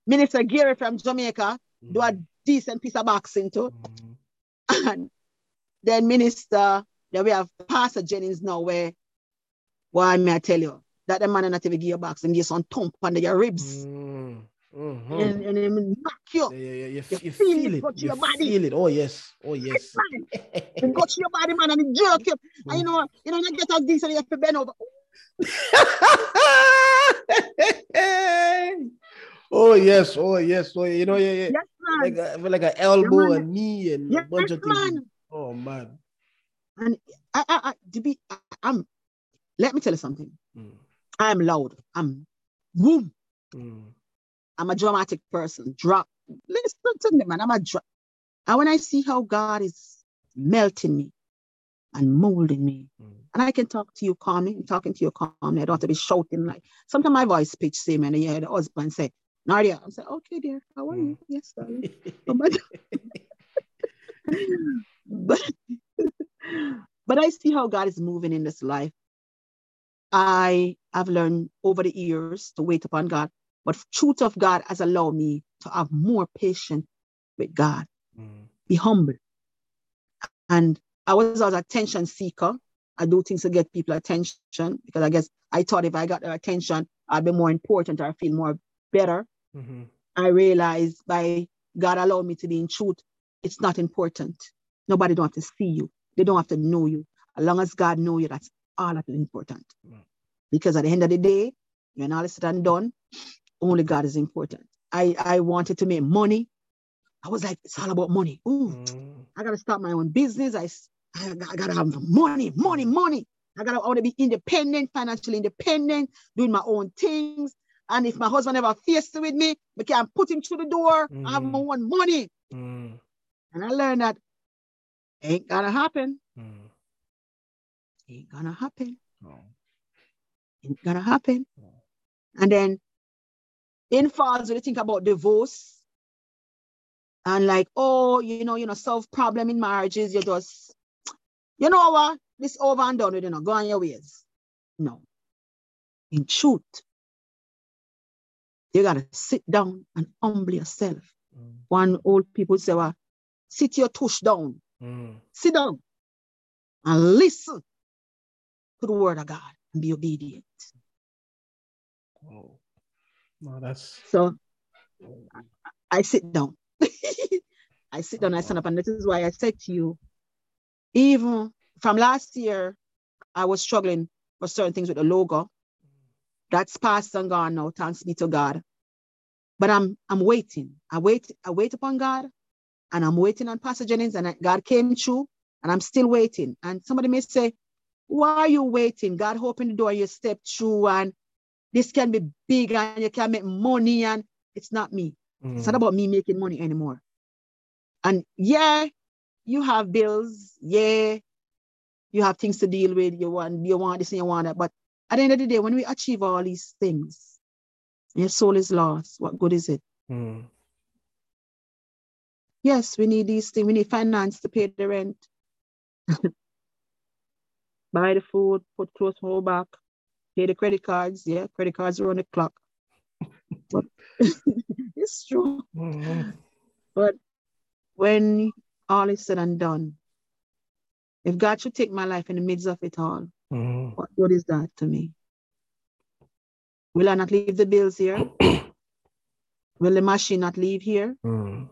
Minister Gary from Jamaica do a mm-hmm. decent piece of boxing too. Mm-hmm. And then Minister, then we have Pastor Jennings now where, why may I tell you, that the man not even give you boxing, give some thump under your ribs. Mm-hmm. And, and then knock you. Yeah, yeah, yeah. You, you, you feel, feel it. it. You your body. feel it. Oh yes. Oh yes. and go to your body, man, and it jerk you. And you know, you know, you get as decent, you have to bend over. Oh yes, oh yes, oh you know, yeah, yeah. Yes, like a, like an elbow, yeah, a knee, and yes, a bunch of things. Man. Oh man. And I, I, I to be, I, am Let me tell you something. Mm. I'm loud. I'm boom. Mm. I'm a dramatic person. Drop. Listen to me, man. I'm a drop. And when I see how God is melting me and molding me, mm. and I can talk to you calmly, I'm talking to you calmly. I don't have to be shouting like sometimes my voice pitch same and hear the husband say, Nadia. I said, okay, dear, how are you? Mm. Yes, darling. but, but I see how God is moving in this life. I have learned over the years to wait upon God, but truth of God has allowed me to have more patience with God, mm. be humble. And I was an attention seeker. I do things to get people attention because I guess I thought if I got their attention, I'd be more important or I feel more better. Mm-hmm. I realized by God allowed me to be in truth, it's not important. Nobody don't have to see you. They don't have to know you. As long as God know you, that's all that is important. Mm-hmm. Because at the end of the day, when all is said and done, only God is important. I, I wanted to make money. I was like, it's all about money. Ooh, mm-hmm. I gotta start my own business. I I, I gotta have money, money, money. I gotta I to be independent, financially independent, doing my own things. And if my husband ever faced with me, I can put him through the door. Mm. I have my own money. Mm. And I learned that ain't gonna happen. Mm. Ain't gonna happen. No. Ain't gonna happen. No. And then in falls, when you think about divorce, and like, oh, you know, you know, solve problem in marriages, you just, you know what, this over and done with, you know, go on your ways. No. In truth, you gotta sit down and humble yourself. Mm. One old people say, well, sit your tush down. Mm. Sit down and listen to the word of God and be obedient. Oh, no, that's so. I, sit down. I sit down, I stand up, and this is why I said to you, even from last year, I was struggling for certain things with the logo. That's past and gone now, thanks be to God. But I'm I'm waiting. I wait, I wait upon God, and I'm waiting on Pastor Jennings, and God came through, and I'm still waiting. And somebody may say, Why are you waiting? God opened the door, you step through, and this can be big and you can make money, and it's not me. Mm. It's not about me making money anymore. And yeah, you have bills. Yeah, you have things to deal with. You want, you want this and you want that. But at the end of the day, when we achieve all these things, your soul is lost. What good is it? Mm. Yes, we need these things. We need finance to pay the rent, buy the food, put clothes home back, pay the credit cards. Yeah, credit cards are on the clock. but it's true. Mm-hmm. But when all is said and done, if God should take my life in the midst of it all, mm-hmm. what, what is that to me? Will I not leave the bills here? Will the machine not leave here? Mm.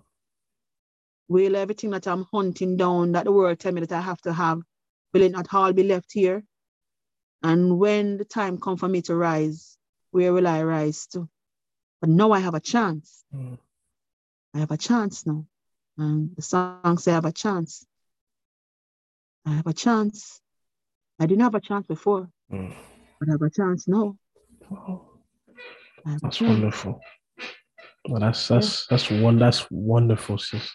Will everything that I'm hunting down that the world tell me that I have to have, will it not all be left here? And when the time come for me to rise, where will I rise to? But now I have a chance. Mm. I have a chance now. And the song say I have a chance. I have a chance. I didn't have a chance before, mm. but I have a chance now. That's wonderful. Well, that's that's yeah. that's one that's wonderful, sis.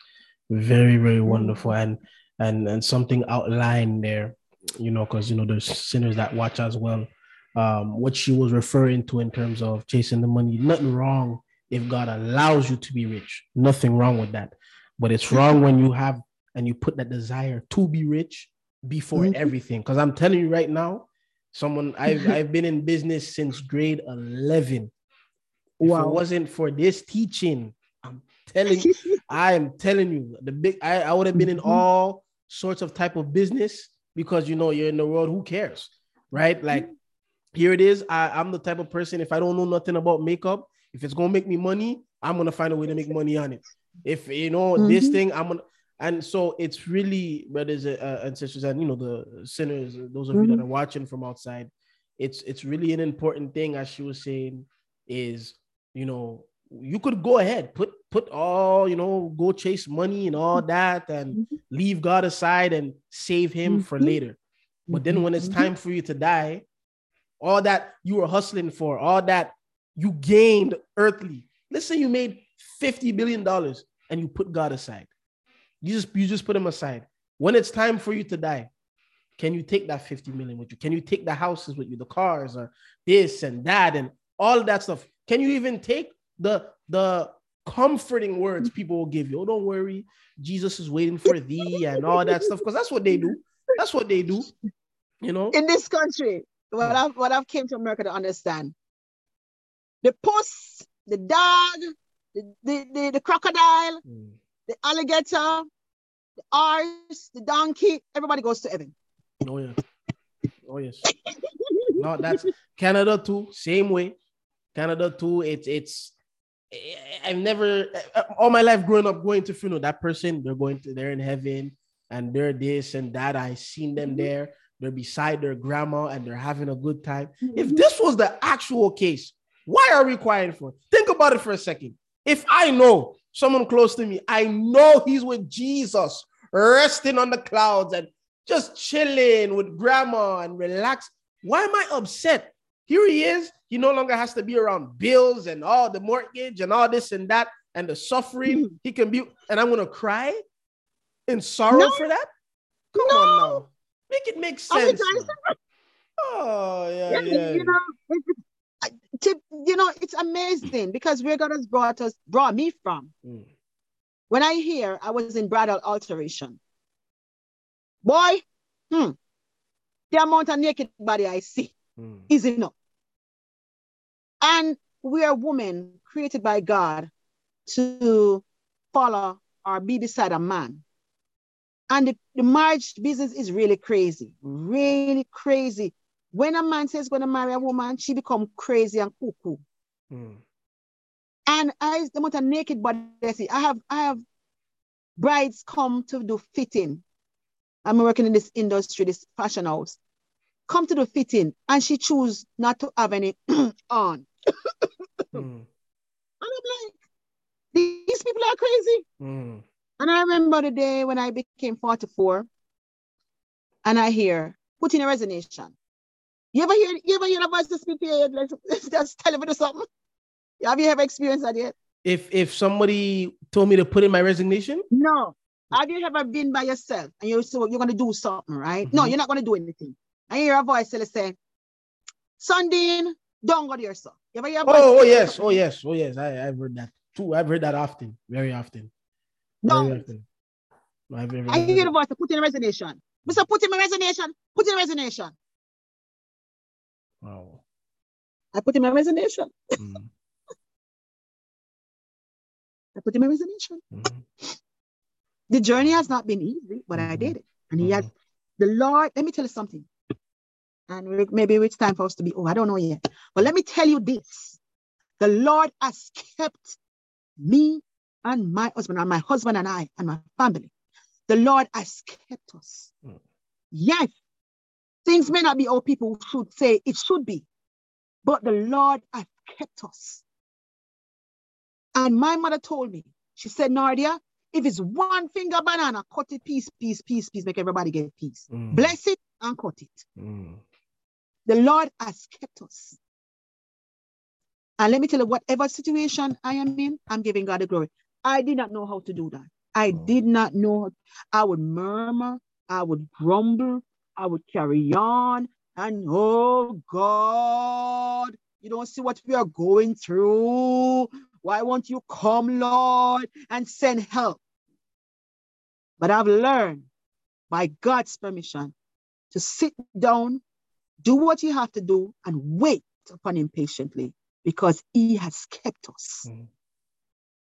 Very very wonderful, and and and something outlined there, you know, because you know there's sinners that watch as well. Um, what she was referring to in terms of chasing the money, nothing wrong if God allows you to be rich. Nothing wrong with that, but it's wrong when you have and you put that desire to be rich before mm-hmm. everything. Because I'm telling you right now, someone I've I've been in business since grade 11 Wow. If it wasn't for this teaching, I'm telling you, I am telling you, the big I, I would have been in mm-hmm. all sorts of type of business because you know you're in the world, who cares? Right? Like here it is. I, I'm the type of person, if I don't know nothing about makeup, if it's gonna make me money, I'm gonna find a way to make money on it. If you know mm-hmm. this thing, I'm gonna and so it's really brothers uh, and sisters and you know the sinners those of mm-hmm. you that mm-hmm. are watching from outside it's it's really an important thing as she was saying is you know, you could go ahead, put put all, you know, go chase money and all that and mm-hmm. leave God aside and save him mm-hmm. for later. But then when it's mm-hmm. time for you to die, all that you were hustling for, all that you gained earthly. Let's say you made 50 billion dollars and you put God aside. You just you just put him aside. When it's time for you to die, can you take that 50 million with you? Can you take the houses with you, the cars, or this and that, and all that stuff? Can you even take the the comforting words people will give you? Oh, don't worry, Jesus is waiting for thee and all that stuff because that's what they do. That's what they do. You know, in this country, what I've what I've came to America to understand, the puss, the dog, the the, the, the crocodile, mm. the alligator, the horse, the donkey, everybody goes to heaven. Oh yeah. Oh yes. no, that's Canada too. Same way. Canada too. It's it's I've never all my life growing up going to funeral. That person they're going to they're in heaven and they're this and that. I seen them mm-hmm. there. They're beside their grandma and they're having a good time. If mm-hmm. this was the actual case, why are we crying for? Think about it for a second. If I know someone close to me, I know he's with Jesus, resting on the clouds, and just chilling with grandma and relax. Why am I upset? Here he is. He no longer has to be around bills and all the mortgage and all this and that and the suffering. Mhm. He can be, and I'm gonna cry in sorrow No. for that. Come No. on now, make it make sense. Oh yeah, Yeah, yeah. you know, it- it- I- to, you know, it's amazing because where God has brought us, brought me from. Mm. When I hear I was in bridal alteration, boy, hmm, the amount of naked body I see Mm. is enough. And we are women created by God to follow or be beside a man. And the, the marriage business is really crazy, really crazy. When a man says he's going to marry a woman, she become crazy and cuckoo. Mm. And I the amount of naked body I see. I have I have brides come to do fitting. I'm working in this industry, this fashion house. Come to the fitting, and she choose not to have any on. Mm. And I'm like, these people are crazy. Mm. And I remember the day when I became 44, and I hear put in a resignation. You ever hear you ever hear a voice to speak to you like just tell me something? Have you ever experienced that yet? If if somebody told me to put in my resignation, No. Have you ever been by yourself and you're so you're gonna do something, right? No, Mhm. you're not gonna do anything. I hear a voice tell say, Sundin, don't go there, sir. You ever hear a voice? oh, oh yes, oh yes, oh yes, I, I've heard that too. I've heard that often, very often, very No. often. I've ever I hear the voice I put in a resignation. Mr. Put in a resignation. Put in a resignation. Wow. I put in my resignation. Mm. I put in my resignation. Mhm. The journey has not been easy, but I Mhm. did it. And he has Mhm. the Lord. Let me tell you something. And maybe it's time for us to be, oh, I don't know yet. But let me tell you this. The Lord has kept me and my husband, and my husband and I, and my family. The Lord has kept us. Mm. Yes, things may not be how people should say it should be, but the Lord has kept us. And my mother told me, she said, Nardia, if it's one finger banana, cut it piece, piece, piece, piece, make everybody get peace. Mm. Bless it and cut it. Mm. The Lord has kept us. And let me tell you, whatever situation I am in, I'm giving God the glory. I did not know how to do that. I Oh. did not know. I would murmur, I would grumble, I would carry on. And oh God, you don't see what we are going through. Why won't you come, Lord, and send help? But I've learned by God's permission to sit down, do what you have to do, and wait upon Him patiently because He has kept us. Mm.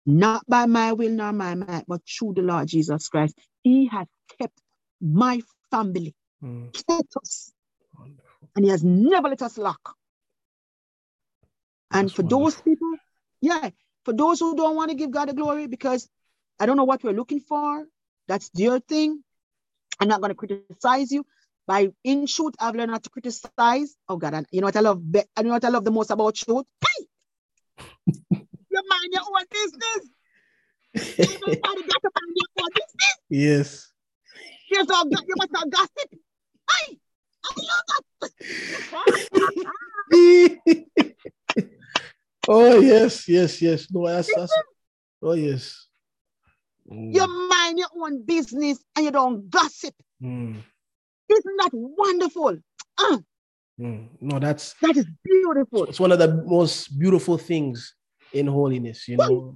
Not by my will nor my might, but through the Lord Jesus Christ. He has kept my family, Mm. kept us, Wonderful. and He has never let us lack. And That's for those people, yeah, for those who don't want to give God the glory because I don't know what we're looking for, that's your thing. I'm not going to criticize you. By in truth, I've learned not to criticize. Oh God, and you know what I love? be- You know what I love the most about truth? Hey, you mind your own business. Everybody got to mind your own business. yes. Here's all go- you must have gossip. Hey, I love that. oh yes, yes, yes. No, that's that's. Oh yes. Mm. You mind your own business and you don't gossip. Mm. Isn't that wonderful? Ah, Mm. No, that's that is beautiful. it's one of the most beautiful things in holiness, you know.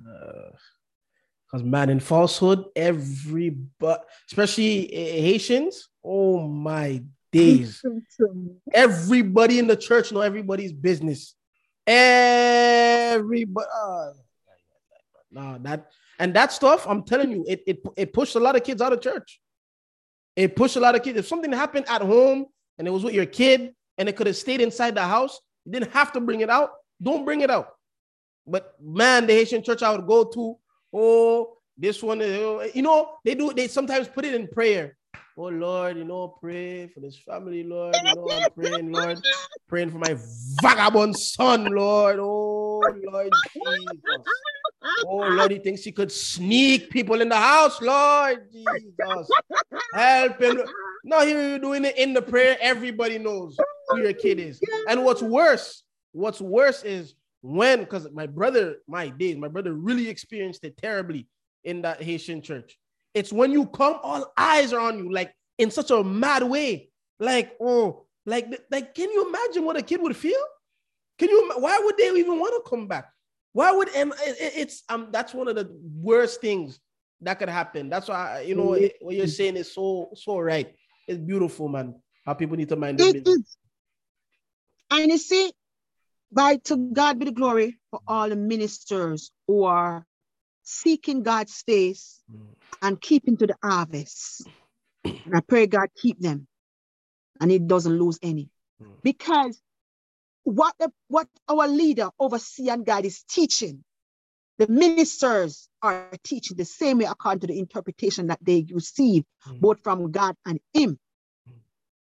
Because man, in falsehood, everybody, especially eh, Haitians, oh my days, everybody in the church know everybody's business. Everybody, uh, no, that and that stuff. I'm telling you, it it it pushed a lot of kids out of church. It pushed a lot of kids. If something happened at home and it was with your kid and it could have stayed inside the house, you didn't have to bring it out. Don't bring it out. But man, the Haitian church I would go to, oh, this one, is- oh, you know, they do. They sometimes put it in prayer. Oh Lord, you know, pray for this family, Lord. You know, I'm praying, Lord, praying for my vagabond son, Lord. Oh Lord Jesus. Oh ah, Lord, he thinks he could sneak people in the house, Lord Jesus. Help him. No, you're doing it in the prayer. Everybody knows who your kid is. And what's worse, what's worse is when, because my brother, my days, my brother really experienced it terribly in that Haitian church. It's when you come, all eyes are on you, like in such a mad way. Like, oh, like, like, can you imagine what a kid would feel? Can you? Why would they even want to come back? Why would and it's um that's one of the worst things that could happen. That's why you know what you're saying is so so right. It's beautiful, man. How people need to mind their business. And you see, by to God be the glory for all the ministers who are seeking God's face mm. and keeping to the harvest. And I pray God keep them and it doesn't lose any. Mm. Because what, the, what our leader, overseer, and God is teaching, the ministers are teaching the same way according to the interpretation that they receive, mm. both from God and Him. Mm.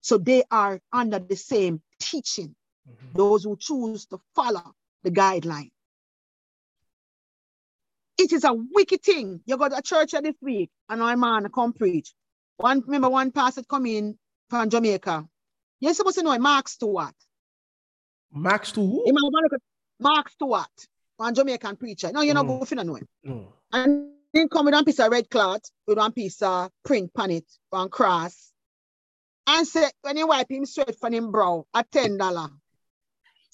So they are under the same teaching, mm-hmm. those who choose to follow the guideline. It is a wicked thing. You go to a church this week and our man come preach. One remember one pastor come in from Jamaica. You're supposed to know Mark Stewart. Mark Stewart? Mark Stewart, one Jamaican preacher. No, you're not mm. going to know him. Mm. And he come with one piece of red cloth, with one piece of print on it, one cross. And say, when you wipe him straight from him brow, a $10.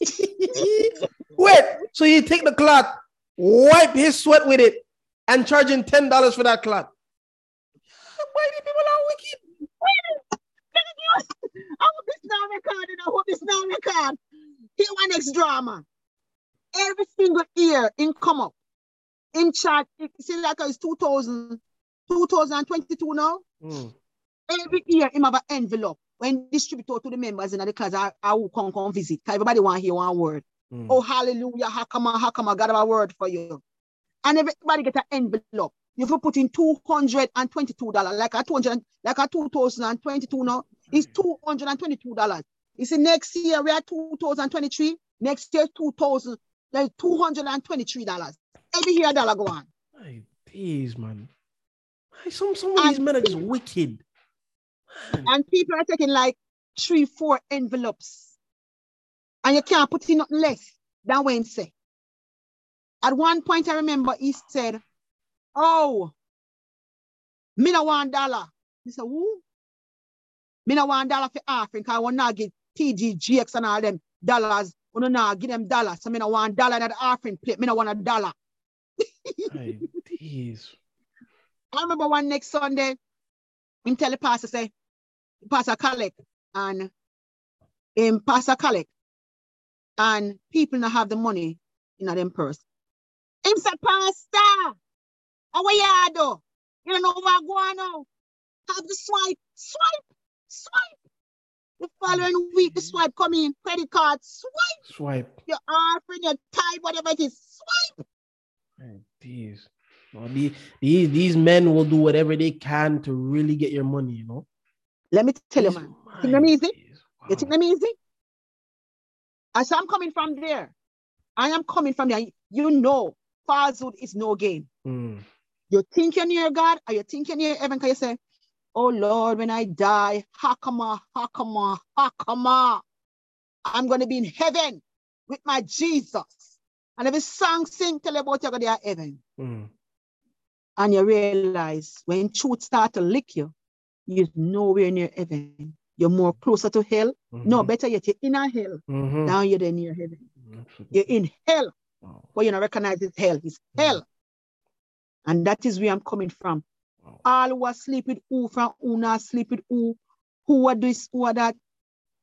Wait, so you take the cloth, wipe his sweat with it, and charging $10 for that cloth? Why do people are wicked? I hope this now recorded. I hope this now record. Here one next drama. Every single year in come up. In chat, see like it's 2000, 2022 now. Mm. Every year him have an envelope when distributed to the members in the class, I, I will come come visit. Everybody want to hear one word. Mm. Oh, hallelujah, how come, how come I got a word for you. And everybody get an envelope. You have put in $222, like a 200, like a 2022 now, it's $222. You see, next year we are 2023, next year 2000, like $223. Every year a dollar go on. Hey, these man. Some some of these men are just wicked. Man. And people are taking like three, four envelopes. And you can't put in nothing less than Wednesday. At one point, I remember he said, Oh, me no one dollar. He said, Who? Me no one dollar for offering because I want to give TG, GX and all them dollars. We no give them dollars. So me no want dollar in the offering plate. I Me no want a dollar. hey, I remember one next Sunday, him tell the pastor say, Pastor collect and him pastor collect and people not have the money in them purse. Him say, Pastor, how are you do? You don't know what going on. Have the swipe, swipe, swipe. The following week, the swipe come in, credit card, swipe. Swipe. Your offering, your time, whatever it is, swipe. These, well, these, these, these men will do whatever they can to really get your money, you know. Let me tell you, man. You think them easy? Wow. You think them easy? As I'm coming from there, I am coming from there. You know, falsehood is no game. Mm. You think you're near God, or you think you're near heaven, can you say, Oh Lord, when I die, hakama, hakama, hakama, I'm going to be in heaven with my Jesus. And every song sing tell you about you're going to heaven. Mm. And you realize when truth start to lick you, you're nowhere near heaven. You're more closer to hell. Mm-hmm. No, better yet, you're in a hell. Mm-hmm. Down you're there near heaven. You're in hell. Wow. But you don't recognize it's hell. It's mm-hmm. hell. And that is where I'm coming from. Wow. All who are sleep with who from who not sleep with who, who are this, who are that.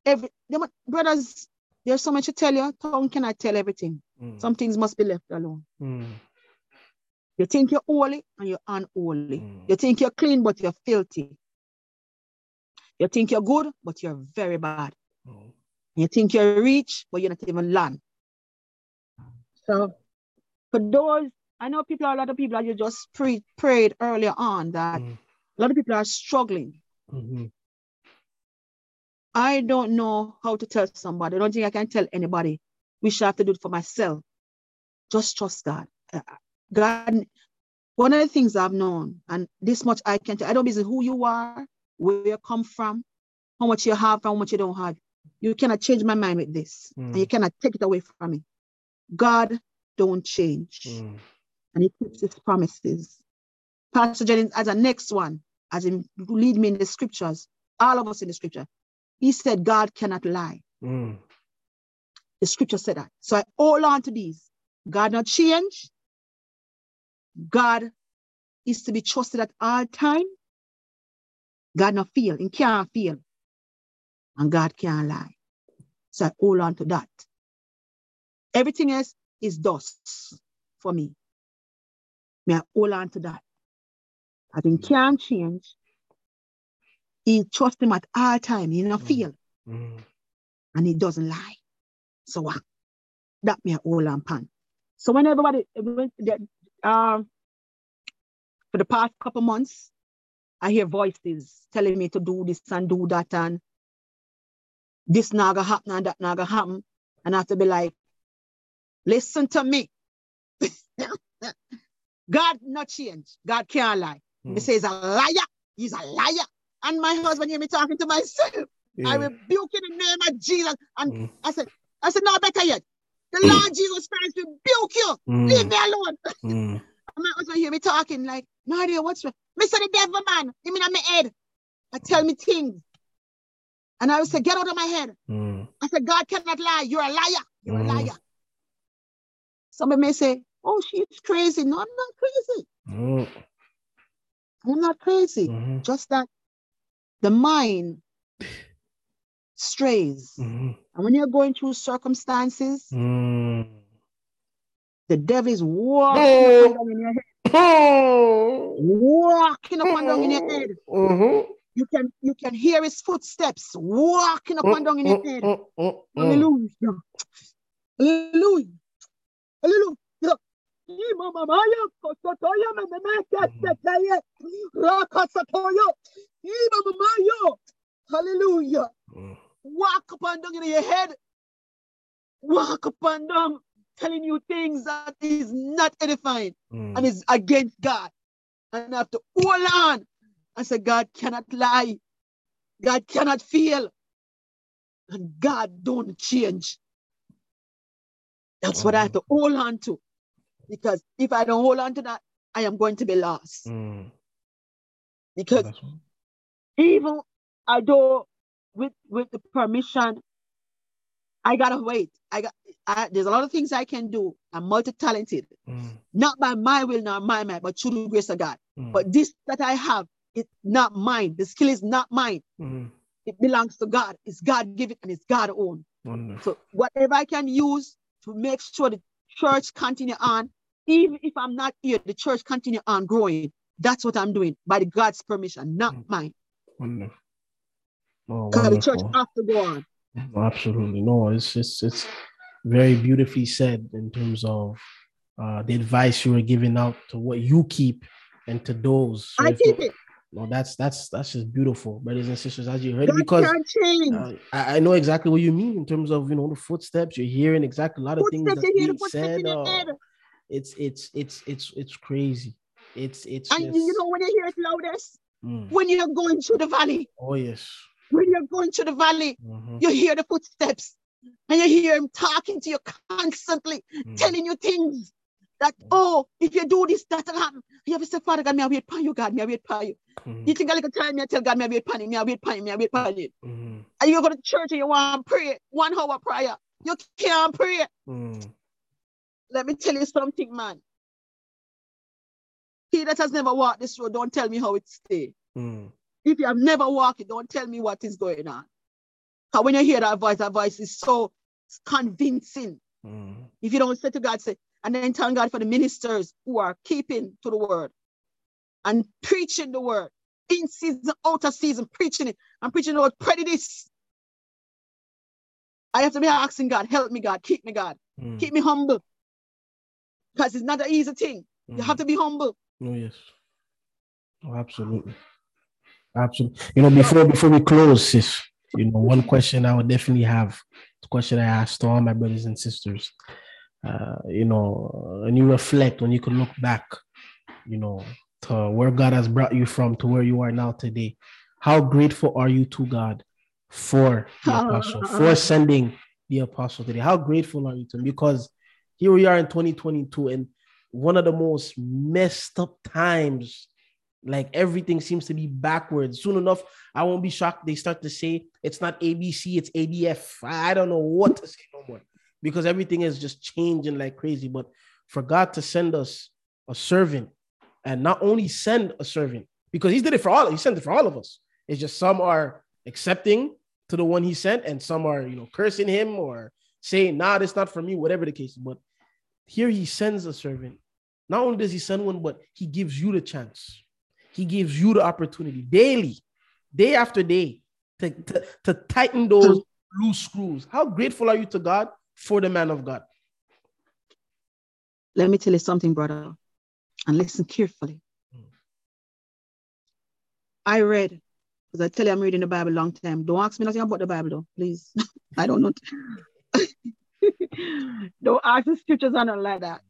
Every them, brothers, there's so much to tell you. Tongue cannot tell everything. Mm. Some things must be left alone. Mm. You think you're holy and you're unholy. Mm. You think you're clean, but you're filthy. You think you're good, but you're very bad. Mm. You think you're rich, but you're not even land. So for those I know people, a lot of people, that you just pre- prayed earlier on that mm. a lot of people are struggling. Mm-hmm. I don't know how to tell somebody. I don't think I can tell anybody. We should have to do it for myself. Just trust God. God, one of the things I've known, and this much I can tell, I don't business who you are, where you come from, how much you have, how much you don't have. You cannot change my mind with this, Mm. and you cannot take it away from me. God don't change, Mm. And He keeps His promises. Pastor Jennings, as a next one, as in lead me in the scriptures, all of us in the scripture, he said, God cannot lie. Mm. The scripture said that. So I hold on to these. God not change. God is to be trusted at all time. God not feel. He can't feel. And God can't lie. So I hold on to that. Everything else is dust for me. May I hold on to that. I think can't change. He trust him at all time. He not Mm. feel Mm. and he doesn't lie. So uh, that me a hold on pan. So when everybody when the- um for the past couple months, I hear voices telling me to do this and do that and this naga happen and that naga happen. And I have to be like, listen to me. God not change. God can't lie. He Mm. says a liar. He's a liar. And my husband hear me talking to myself. I rebuke in the name of Jesus. And Mm. I said, I said, no, better yet. The Lord Jesus Christ rebuke you. Leave me alone. Mm. And my husband hear me talking like, Nadia, what's wrong? Mr. the devil man, him in my head. I tell me things. And I would say, get out of my head. Mm. I said, God cannot lie. You're a liar. You're a liar. Somebody may say, oh, she's crazy. No, I'm not crazy. Mm. I'm not crazy. Mhm. Just that the mind strays. Mhm. And when you're going through circumstances, Mm. the devil is walking Oh. up and down in your head. Oh. Walking up and down in your head. Mhm. You can you can hear his footsteps walking up and down in your head. Mm, mm, mm. Hallelujah. Hallelujah. Hallelujah. Imamamaya, kosotoya, mamamaka, setaya, rakasatoya, imamamaya. Hallelujah. Mm. Walk up and down in your head. Walk up and down, telling you things that is not edifying Mm. and is against God. And I have to hold on. I say, God cannot lie. God cannot fail. And God don't change. That's what I have to hold on to. Because if I don't hold on to that, I am going to be lost. Mm. Because even although with with the permission, I gotta wait. I got I, there's a lot of things I can do. I'm multi-talented, Mm. not by my will nor my might, but through the grace of God. Mm. But this that I have, it's not mine. The skill is not mine. Mm. It belongs to God. It's God give it and it's God own. Wonderful. So whatever I can use to make sure the church continue on, even if I'm not here, the church continue on growing. That's what I'm doing by the God's permission, not Mm. mine. Wonderful. Oh, the church has to go on. Absolutely. No, it's it's it's very beautifully said in terms of uh, the advice you were giving out to what you keep and to those. So I keep it. No, that's that's that's just beautiful, brothers and sisters, as you heard. God Because uh, I, I know exactly what you mean in terms of you know the footsteps. You're hearing exactly a lot of things footsteps, hear the being said. uh. It's it's it's it's it's crazy. It's it's And just, you know when you hear it loudest? Mm. When you're going through the valley. oh yes. When you're going through the valley, Mhm. you hear the footsteps. And you hear him talking to you constantly, Mm. telling you things that, oh, if you do this, that'll happen. You have to say, Father God, may I wait for you, God, may I wait for you. Mhm. You think a little time, me I tell God, may I wait for you, may I wait for you, may I wait for you. Mhm. And you go to church and you want to pray, one hour prayer. You can't pray. Mm. Let me tell you something, man. He that has never walked this road, don't tell me how it stay. Mm. If you have never walked it, don't tell me what is going on. Because when you hear that voice, that voice is so convincing. Mm. If you don't say to God, say, and then thank God for the ministers who are keeping to the word and preaching the word in season, out of season, preaching it and preaching the word, prejudice. I have to be asking God, help me, God, keep me, God, Mm. keep me humble. Because it's not an easy thing. You have to be humble. Oh yes. Oh, absolutely. Absolutely. You know, before before we close, sis, you know, one question I would definitely have, the question I asked to all my brothers and sisters. uh, you know, when you reflect when you can look back, you know, to where God has brought you from to where you are now today. How grateful are you to God for the apostle, for sending the apostle today? How grateful are you to him? Because here we are in 2022, and one of the most messed up times. Like everything seems to be backwards. Soon enough, I won't be shocked. They start to say it's not ABC, it's ADF. I don't know what to say no more because everything is just changing like crazy. But for God to send us a servant and not only send a servant, because he did it for all, he sent it for all of us. It's just some are accepting to the one he sent, and some are, you know, cursing him or saying, nah, that's not for me, whatever the case. But here he sends a servant. Not only does he send one, but he gives you the chance. He gives you the opportunity daily, day after day, to, to, to tighten those loose screws. How grateful are you to God for the man of God. Let me tell you something, brother, and listen carefully. I read, because I tell you I'm reading the Bible a long time. Don't ask me nothing about the Bible, though, please. I don't know. Don't ask the scriptures or nothing like that.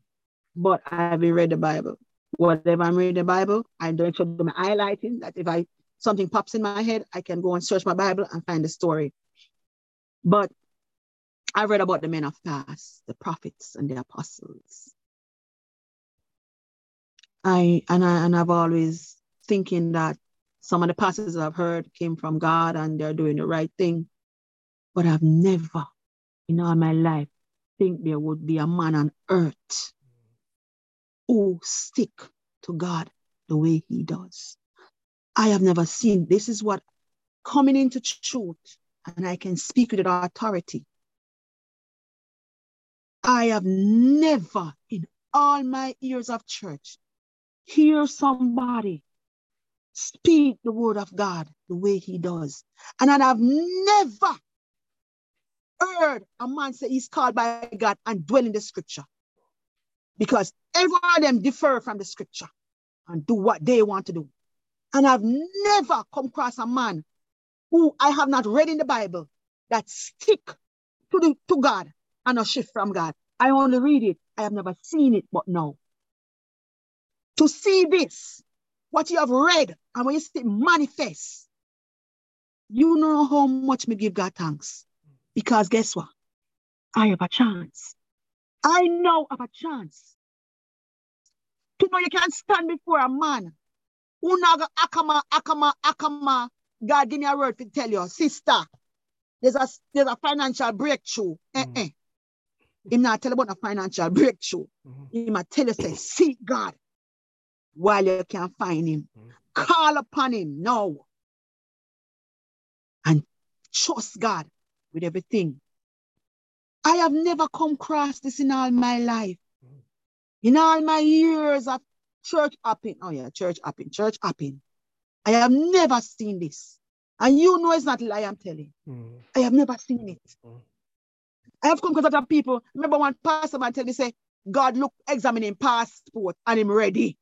But I've been read the Bible. Whatever I'm reading the Bible, I don't show them highlighting that if I something pops in my head, I can go and search my Bible and find the story. But I read about the men of past, the prophets and the apostles. I and I and I've always thinking that some of the pastors I've heard came from God and they're doing the right thing. But I've never in all my life think there would be a man on earth who stick to God the way he does. I have never seen this is what coming into truth, and I can speak with authority. I have never in all my years of church hear somebody speak the word of God the way he does. And I have never heard a man say he's called by God and dwell in the scripture. Because every one of them differ from the scripture and do what they want to do. And I've never come across a man who I have not read in the Bible that stick to, the, to God and a shift from God. I only read it. I have never seen it, but now. To see this, what you have read, and when you see it manifest, you know how much me give God thanks. Because guess what? I have a chance. I know have a chance. To know you can't stand before a man who naga akama, akama, akama. God give me a word to tell you, sister. There's a there's a financial breakthrough. Eh, eh. Him not tell about a financial breakthrough. Mm-hmm. He might tell you, say, seek God while you can find him. Mm-hmm. Call upon him now. And trust God with everything. I have never come across this in all my life. In all my years of church hopping. Oh yeah, church hopping, church hopping. I have never seen this. And you know it's not a lie I'm telling. Mm. I have never seen it. Mm. I have come because of people. Remember one pastor man tell me, say, God look examining passport and him ready.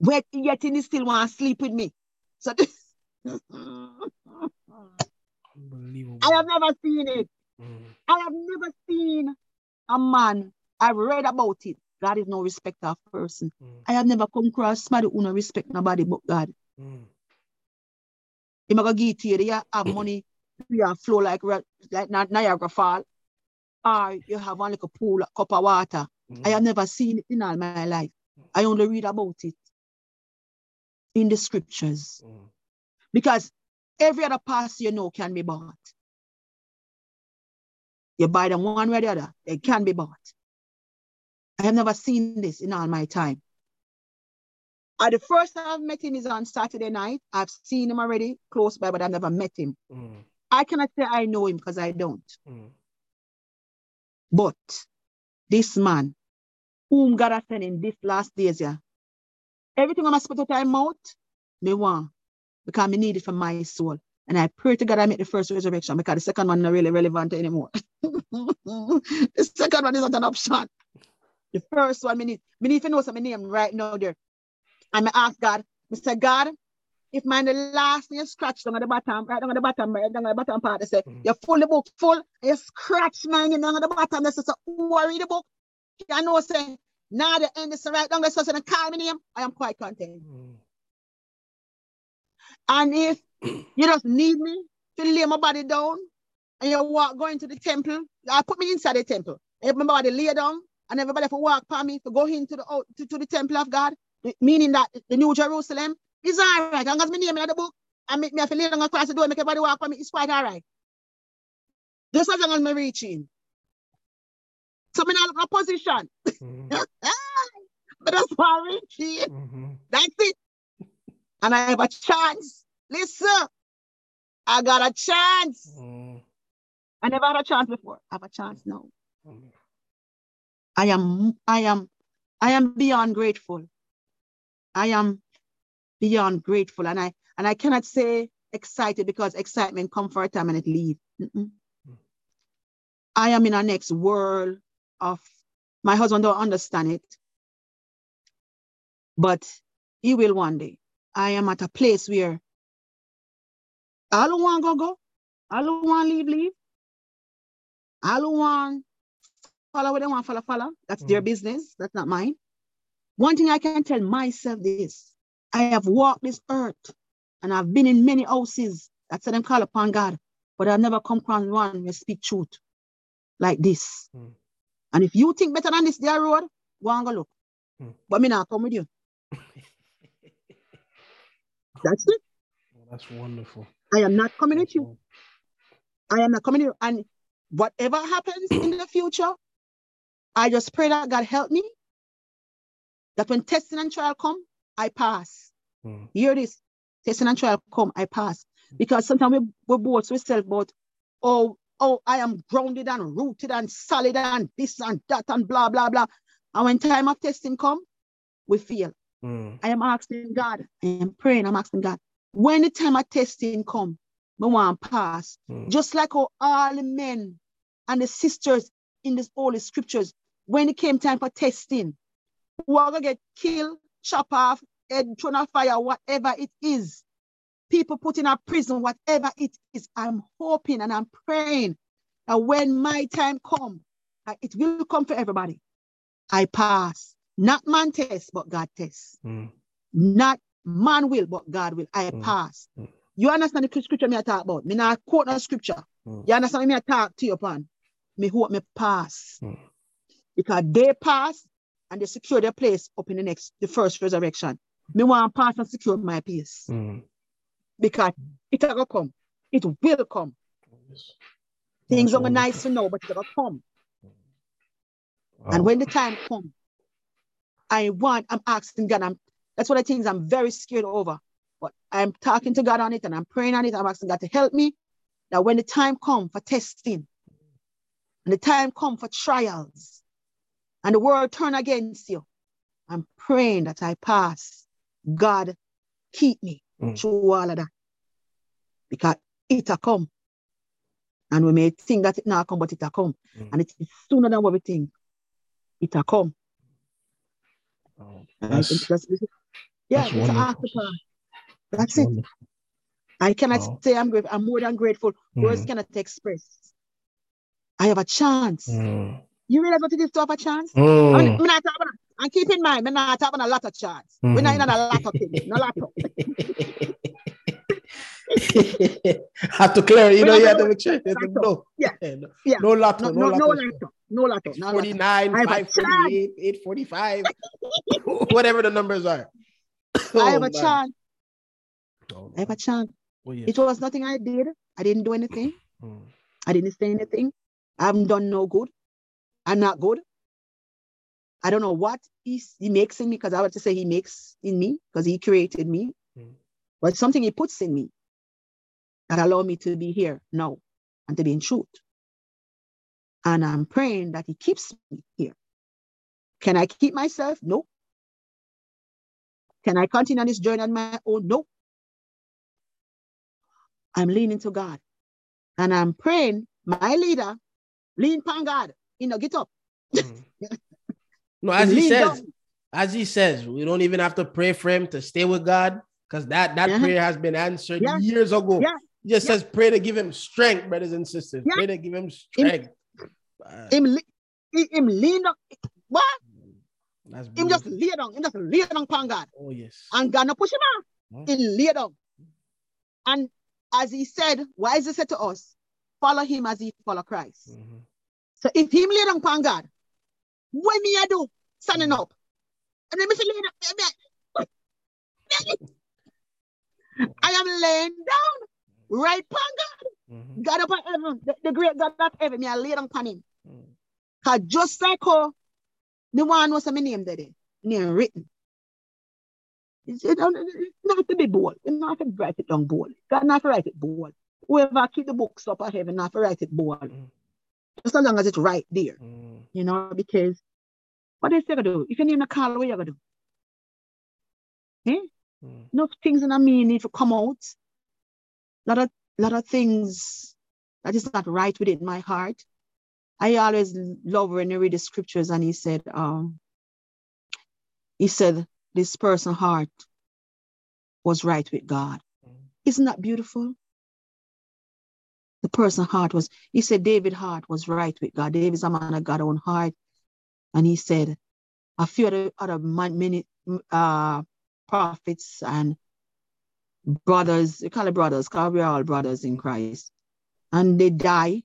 Wait, yet he still want to sleep with me. So this Unbelievable. I have never seen it. Mm. I have never seen a man. I've read about it. God is no respecter of person. Mm. I have never come across somebody who no respect nobody but God. Mm. He might give it to you, have money, you have flow like like Niagara Fall, or you have one like a pool, a cup of water. Mm. I have never seen it in all my life. I only read about it in the scriptures. Mm. Because every other pastor you know can be bought. You buy them one way or the other, they can be bought. I have never seen this in all my time. Uh, the first time I've met him is on Saturday night. I've seen him already close by, but I've never met him. Mm. I cannot say I know him because I don't. Mm. But this man, whom God has sent in this last days, yeah, everything I'm supposed to time out, me want, because I need it for my soul. And I pray to God I make the first resurrection because the second one not really relevant anymore. the second one is not an option. The first one, me need, me need to know some name right now there. And I ask God, I say, God, if my the last thing you scratch down at the bottom, right down at the bottom, right down at the bottom part, they say, Mhm. you full the book full, you scratch mine, down at the bottom, they say, so worry the book. You know, say, now the end is right down, they say, so call me name, I am quite content. Mm. And if you just need me to lay my body down and you walk going to the temple, I put me inside the temple. And my body lay down and everybody for walk by me to go into the out to, to the temple of God, meaning that the New Jerusalem is all right. Long as my name in the book and make me have to lay down across the door, make everybody walk by me, it's quite all right. Just as long as me reaching. So not look a position. Mm. But that's why I'm reaching. Mhm. That's it. And I have a chance. Listen, I got a chance. Mm. I never had a chance before. I have a chance now. Mm. I am, I am, I am beyond grateful. I am beyond grateful. And I and I cannot say excited because excitement come for a time and it leave. Mm-mm. I am in a next world of my husband don't understand it. But he will one day. I am at a place where all who want to go go, all who want leave, leave. All who want follow what they want, follow, follow. That's their Mm. business. That's not mine. One thing I can tell myself this I have walked this earth and I've been in many houses that said them call upon God, but I've never come across one who speak truth like this. Mm. And if you think better than this their road, go and go look. Mm. But me not come with you. That's it. Oh, that's wonderful. I am not coming That's you. wonderful. I am not coming here. And whatever happens in the future, I just pray that God help me. That when testing and trial come, I pass. Mm. Hear this. Testing and trial come, I pass. Because sometimes we, we boast ourselves about, oh, oh, I am grounded and rooted and solid and this and that and blah, blah, blah. And when time of testing come, we feel. Mm. I am asking God, I am praying, I'm asking God, when the time of testing come, I want to pass. Mm. Just like how all the men and the sisters in this holy scriptures, when it came time for testing, who are gonna get killed, chop off, head thrown on fire, whatever it is, people put in a prison, whatever it is, I'm hoping and I'm praying that when my time come, it will come for everybody. I pass. Not man test, but God test. Mm. Not man will, but God will. I Mm. pass. Mm. You understand the scripture me I talk about? Me not quote no scripture. Mm. You understand me I talk to you upon? Me hope me pass. Mm. Because they pass and they secure their place up in the next, the first resurrection. Me want pass and secure my place. Mm. Because it will come. It will come. Yes. Things are nice to know, but it will come. Wow. And when the time comes, I want, I'm asking God, I'm, that's one of the things I'm very scared over. But I'm talking to God on it and I'm praying on it. I'm asking God to help me Now, when the time comes for testing and the time comes for trials and the world turn against you, I'm praying that I pass. God, keep me Mm. through all of that. Because it'll come. And we may think that it not come, but it'll come. Mm. And it is sooner than what we think. It'll come. Oh, And that's, that's, yeah, that's it's wonderful. after That's it. wonderful. I cannot Wow. say I'm grateful. I'm more than grateful. Words Mm. cannot express. I have a chance. Mm. You realize what it is to have a chance? I Mm. mean, I'm not talking, and keep in mind, I'm not having a lot of chance. We're not in a lot of things. No lot of. have to clear, you know, you have to make sure. you have to Lotto. know. Yeah. No, Yeah. no lotto, No, no, no, no lotto. lotto. No lotto. No 49, I have a 548, 845, whatever the numbers are. I have Oh, a man. chance. Oh, I have a chance. Oh, yes. It was nothing I did. I didn't do anything. Mm. I didn't say anything. I haven't done no good. I'm not good. I don't know what he's, he makes in me because I want to say he makes in me because he created me. Mm. But something he puts in me that allow me to be here now and to be in truth. And I'm praying that he keeps me here. Can I keep myself? No. Can I continue on this journey on my own? No. I'm leaning to God. And I'm praying, my leader, lean upon God. You know, get up. Mm. No, as he says, down. as he says, we don't even have to pray for him to stay with God. Because that, that prayer has been answered Yeah. years ago. Yeah. It just Yeah. says pray to give him strength, brothers and sisters. Yeah. Pray to give him strength. Him, le- him lean down. What? that's Him just lay down. Him just lay down upon God. Oh, yes. And God no push him out. Mhm. He lay down. And as he said, why is he said to us, follow him as he follow Christ. Mhm. So if him lay down upon God, what me I do? Standing up. And then me say, lay down. I am laying down right upon God. Mhm. God upon heaven, the, the great God of heaven, me I lay down upon him. Mhm. Cause just like how the one was my name there, name written. It's, it, it's not to be bold. You not to write it down bold. God not to write it bold. Whoever keep the books up of heaven, not to write it bold. Mhm. Just as long as it's right there. Mhm. You know, because what is you gonna do? If you name a call, what you gonna do? Mhm. Enough things in a me need to come out. Lot of lot of things that is not right within my heart. I always love when you read the scriptures and he said, um, he said this person's heart was right with God. Mhm. Isn't that beautiful? The person's heart was, he said David's heart was right with God. David's a man of God's own heart. And he said, a few other, other man, many uh, prophets and brothers, you call it brothers, because we're all brothers in Christ. And they die.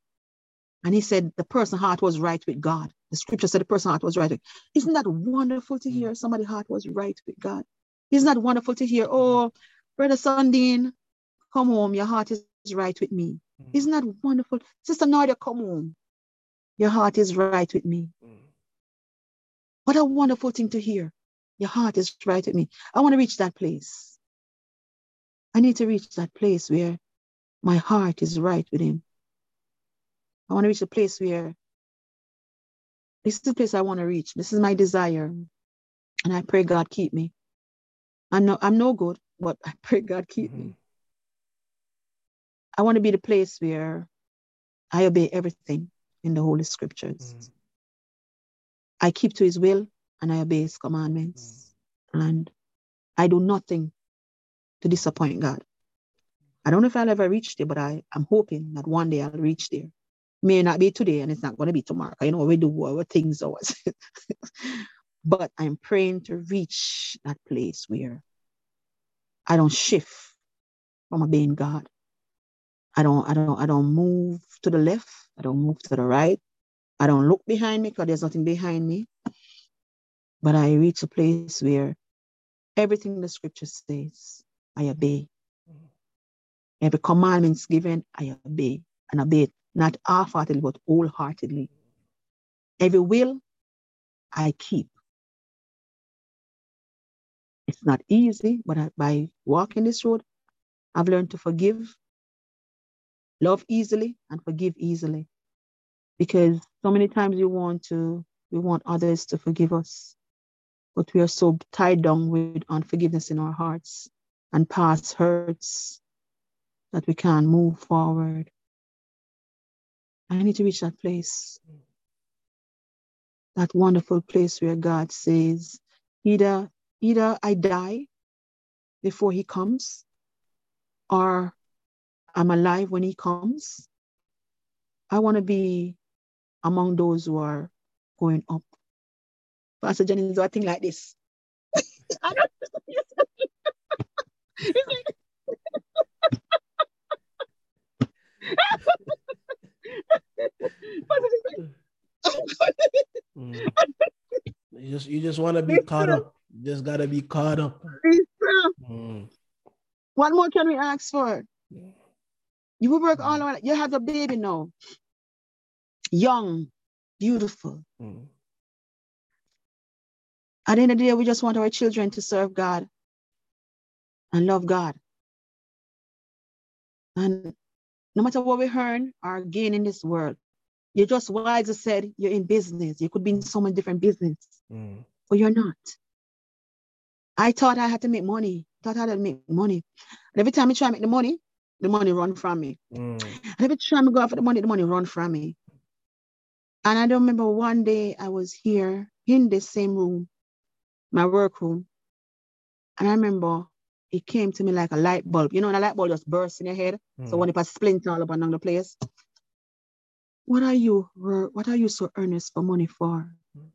And he said the person's heart was right with God. The scripture said the person's heart was right. With, isn't that wonderful to hear somebody's heart was right with God? Isn't that wonderful to hear? Oh, Brother Sundin, come home. Your heart is right with me. Isn't that wonderful? Sister Nadia, come home. Your heart is right with me. Mhm. What a wonderful thing to hear. Your heart is right with me. I want to reach that place. I need to reach that place where my heart is right with Him. I want to reach a place where this is the place I want to reach. This is my desire. And I pray God keep me. I'm no, I'm no good, but I pray God keep me. Mhm. I want to be the place where I obey everything in the Holy Scriptures. Mhm. I keep to His will and I obey His commandments. And I do nothing to disappoint God. I don't know if I'll ever reach there, but I, I'm hoping that one day I'll reach there. May not be today and it's not going to be tomorrow. You know, we do our things always. but I'm praying to reach that place where I don't shift from obeying God. I don't, I don't, I don't move to the left. I don't move to the right. I don't look behind me because there's nothing behind me. But I reach a place where everything the scripture says, I obey. Mm-hmm. Every commandments given, I obey and obey it, not half-heartedly, but wholeheartedly. Every will, I keep. It's not easy, but I- by walking this road, I've learned to forgive, love easily, and forgive easily. Because so many times we want to, we want others to forgive us, but we are so tied down with unforgiveness in our hearts and past hurts that we can't move forward. I need to reach that place, that wonderful place where God says, either either I die before He comes, or I'm alive when He comes. I want to be among those who are going up. Pastor Jennings, I think like this? I don't Mhm. You just you just want to be caught up. You just gotta be caught up. Mhm. What more can we ask for? You will work all over. You have a baby now. Young, beautiful. Mhm. At the end of the day, we just want our children to serve God and love God. And no matter what we earn or gain in this world, you're just wise as said, you're in business. You could be in so many different business, Mhm. but you're not. I thought I had to make money. Thought I had to make money. And every time I try to make the money, the money run from me. Mhm. And every time I go after the money, the money run from me. And I don't remember one day I was here in the same room, my work room. And I remember it came to me like a light bulb. You know, when a light bulb just bursts in your head. So Mm. when it was splint all up and down the place. What are you what are you so earnest for money for? Mm.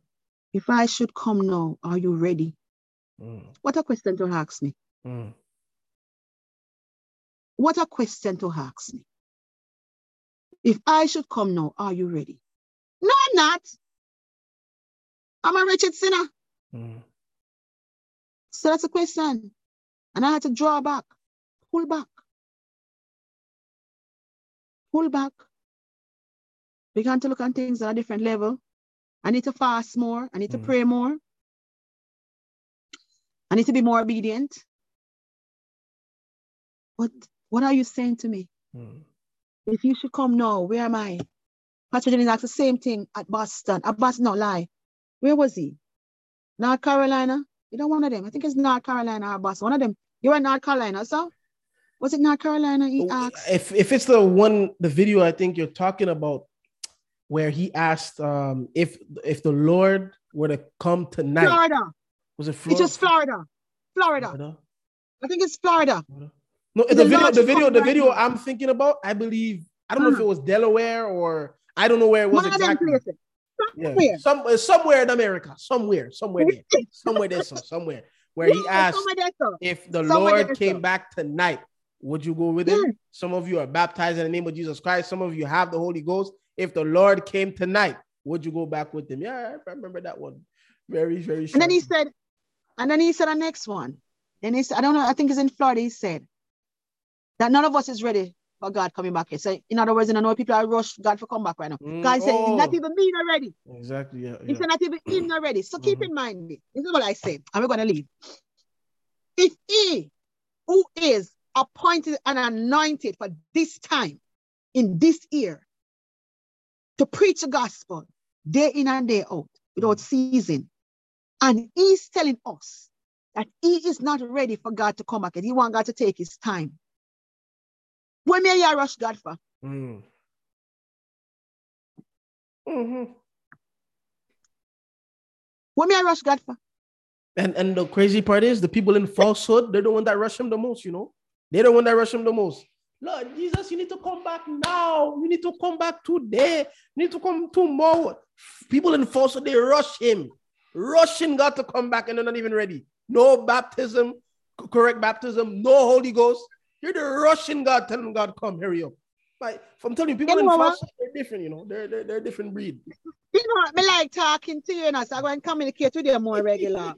If I should come now, are you ready? Mm. What a question to ask me. Mm. What a question to ask me. If I should come now, are you ready? No, I'm not. I'm a wretched sinner. Mm. So that's a question. And I had to draw back, pull back, pull back. Began to look at things at a different level. I need to fast more. I need to Mm. pray more. I need to be more obedient. What what are you saying to me? Mm. If you should come now, where am I? Pastor Jennings asked the same thing at Boston. At Boston, no lie. Where was he? North Carolina? You know one of them. I think it's North Carolina or Boston. One of them. You were in North Carolina, so? Was it North Carolina? He asked. If if it's the one the video I think you're talking about where he asked um if if the Lord were to come tonight Florida. was it It's Florida? just Florida. Florida. Florida? I think it's Florida. Florida? No, The the video the video the video now. I'm thinking about I believe I don't know if Uh-huh. it was Delaware or I don't know where it was One exactly. places. Yeah, Somewhere. some somewhere in America, somewhere, somewhere there, somewhere there, so somewhere where he asked somewhere there, sir. if the Lord came back tonight, would you go with him? Some of you are baptized in the name of Jesus Christ. Some of you have the Holy Ghost. If the Lord came tonight, would you go back with him? Yeah, I remember that one. Very, very sure. And then he said, and then he said the next one. Then he said, I don't know, I think it's in Florida. He said that none of us is ready for God coming back here. So in other words, you know, people are rush God for come back right now. Mm, God said, oh. not even me not ready. exactly. Yeah. He yeah. said, not even him not ready. So keep Mhm. in mind this. This is what I say. And we're going to leave. If he who is appointed and anointed for this time in this year to preach the gospel day in and day out without ceasing, and he's telling us that he is not ready for God to come back and he want God to take his time. When may I rush God for? Mm. Mhm. When may I rush God for? And and the crazy part is the people in falsehood, they're the one that rush him the most, you know. They're the one that rush him the most. Lord Jesus, you need to come back now. You need to come back today. You need to come tomorrow. People in falsehood, they rush him, rushing God to come back, and they're not even ready. No baptism, correct baptism, no Holy Ghost. You're the rushing God, telling God, come, hurry up. Like I'm telling you, people You in what? they're different, you know. They're they're, they're a different breed. You know, me like talking to you, you know, so I go and communicate with you more regular.